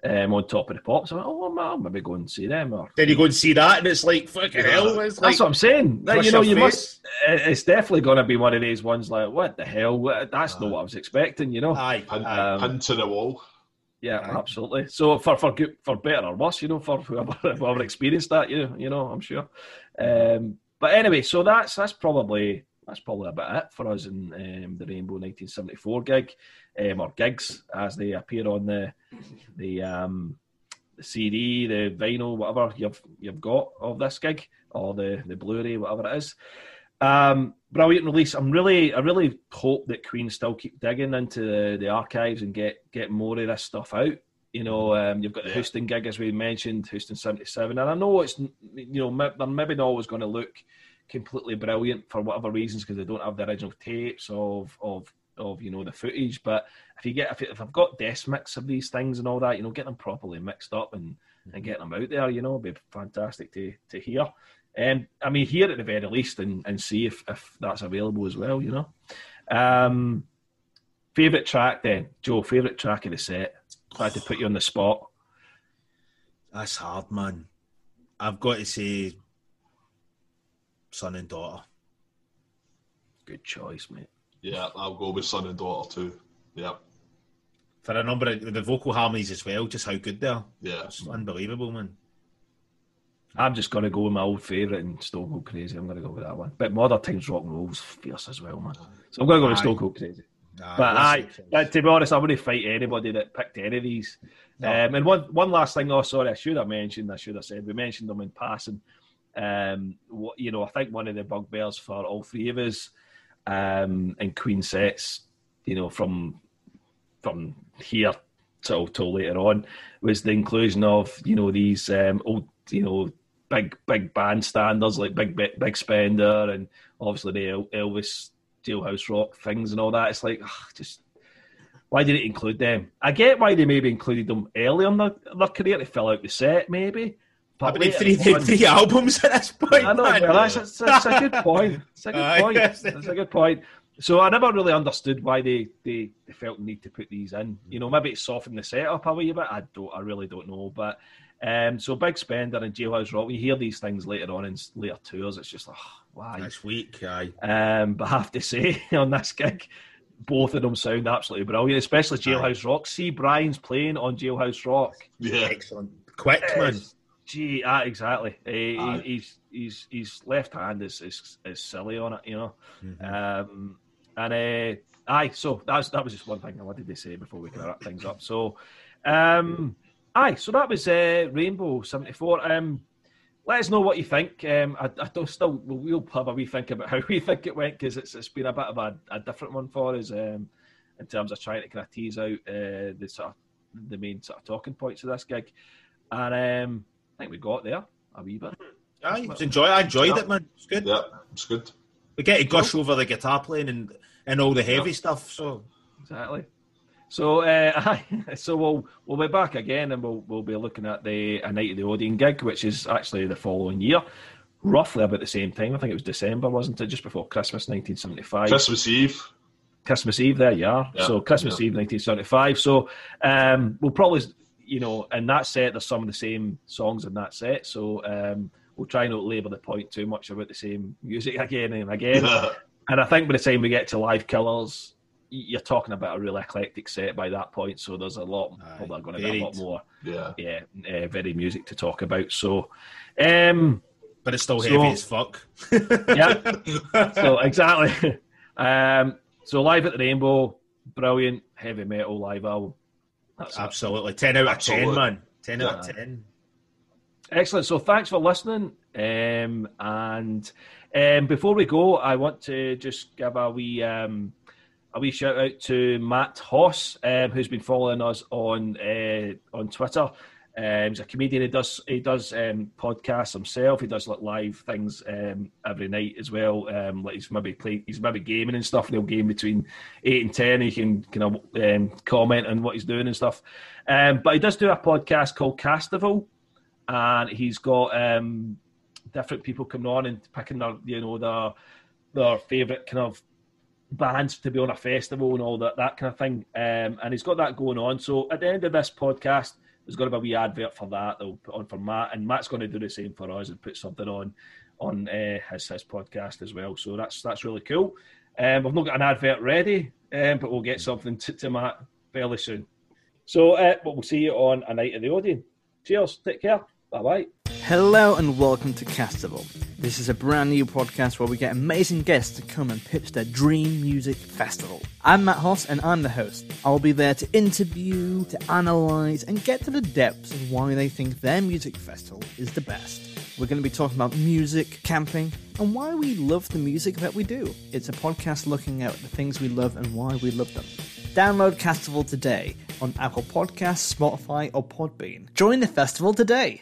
um, on top of the pops. I went, oh, I'll maybe go and see them. Or then you go and see that, and it's like fucking yeah. hell. It's That's what I'm saying. you know, you face. must. It's definitely going to be one of these ones like, what the hell? That's not what I was expecting. You know, aye, pin, um, pin to the wall. Yeah, aye. absolutely. So for for good, for better or worse, you know, for whoever, whoever experienced that, you you know, I'm sure. Um, but anyway, so that's that's probably that's probably about it for us in um, the Rainbow 1974 gig, um, or gigs as they appear on the the, um, the CD, the vinyl, whatever you've you've got of this gig, or the the Blu-ray, whatever it is. Um, brilliant release. I'm really, I really hope that Queen still keep digging into the, the archives and get get more of this stuff out. You know, um, you've got the yeah. Houston gig as we mentioned, Houston '77, and I know it's you know they're maybe not always going to look completely brilliant for whatever reasons because they don't have the original tapes of of of you know the footage. But if you get if, if I've got desk mix of these things and all that, you know, get them properly mixed up and mm-hmm. and get them out there, you know, it'd be fantastic to to hear. Um, I mean, hear at the very least and, and see if, if that's available as well, you know. Um, favorite track then, Joe. Favorite track of the set. Tried to put you on the spot. That's hard, man. I've got to say son and daughter. Good choice, mate. Yeah, I'll go with son and daughter too. Yeah. For a number of the vocal harmonies as well, just how good they are. Yeah. It's unbelievable, man. I'm just going to go with my old favourite and Stone Cold Crazy. I'm going to go with that one. But Modern Times Rock and Roll's fierce as well, man. So I'm going to go with Stone Cold Crazy. Aye, but I, uh, to be honest, I wouldn't fight anybody that picked any of these. No. Um, and one one last thing, oh sorry, I should have mentioned, I should have said, we mentioned them in passing. Um, what, you know, I think one of the bugbears for all three of us um, in Queen sets, you know, from from here till till later on, was the inclusion of you know these um, old you know big big bandstanders like Big Big, Spender and obviously the Elvis Jailhouse Rock things and all that. It's like ugh, just why did it include them? I get why they maybe included them early on their, their career to fill out the set, maybe. But I three, three albums at this point. I know, well, that's, a good point. It's a good point. That's a good point. So I never really understood why they, they, they felt the need to put these in. You know, maybe it softened the setup a wee bit. I don't. I really don't know. But um, so Big Spender and Jailhouse Rock. We hear these things later on in later tours. It's just like, oh, why? That's weak, aye. Um, but I have to say, on this gig, both of them sound absolutely brilliant, especially Jailhouse aye. Rock. See Brian's playing on Jailhouse Rock. Yeah, excellent. Quick, man. Gee, ah, exactly. Uh, he's he's he's left hand is, is is silly on it, you know. Mm-hmm. Um, and uh, aye, so that's that was just one thing I wanted to say before we can wrap things up. So, um, aye, so that was uh, Rainbow seventy four. Um, let us know what you think. Um, I, I don't still we'll have a wee think about how we think it went because it's it's been a bit of a, a different one for us um, in terms of trying to kind of tease out uh, the sort of the main sort of talking points of this gig, and um, think we got there a wee bit. I enjoy. I enjoyed yeah. it, man. It's good. Yeah, it's good. We get to gush over the guitar playing and and all the heavy yeah. stuff. So exactly. So uh, so we'll we'll be back again, and we'll we'll be looking at the a night of the Odeon gig, which is actually the following year, roughly about the same time. I think it was December, wasn't it? Just before Christmas, nineteen seventy five. Christmas Eve. Christmas Eve, there you are. Yeah, so Christmas yeah. Eve, nineteen seventy five. So um, we'll probably you know, in that set, there's some of the same songs in that set. So um, we'll try not labour the point too much about the same music again and again. and I think by the time we get to Live Killers, you're talking about a real eclectic set by that point. So there's a lot, Aye, probably going to be a lot more, yeah, yeah, uh, very music to talk about. So, um, but it's still so, heavy as fuck. yeah. so exactly. Um, so live at the Rainbow, brilliant heavy metal live album. That's absolutely ten out of absolutely. ten, man. Ten yeah. out of ten. Excellent. So thanks for listening. Um, and um, before we go, I want to just give a wee um, a wee shout out to Matt Hoss, um, who's been following us on uh, on Twitter. Um, he's a comedian. He does he does um, podcasts himself. He does like live things um, every night as well. Um, like he's maybe play, he's maybe gaming and stuff. And he'll game between eight and ten. He can kind of um, comment on what he's doing and stuff. Um, but he does do a podcast called Castival, and he's got different people coming on and picking their you know their their favourite kind of bands to be on a festival and all that that kind of thing. And he's got that going on. So at the end of this podcast, there's going to be a wee advert for that. They'll put on for Matt, and Matt's going to do the same for us and put something on on uh, his his podcast as well. So that's that's really cool. Um, we've not got an advert ready, um, but we'll get something to, to Matt fairly soon. So uh, but we'll see you on a night of the Odeon. Cheers. Take care. Bye bye. Hello and welcome to Castival. This is a brand new podcast where we get amazing guests to come and pitch their dream music festival. I'm Matt Hoss and I'm the host. I'll be there to interview, to analyse, and get to the depths of why they think their music festival is the best. We're going to be talking about music, camping, and why we love the music that we do. It's a podcast looking at the things we love and why we love them. Download Castival today on Apple Podcasts, Spotify, or Podbean. Join the festival today.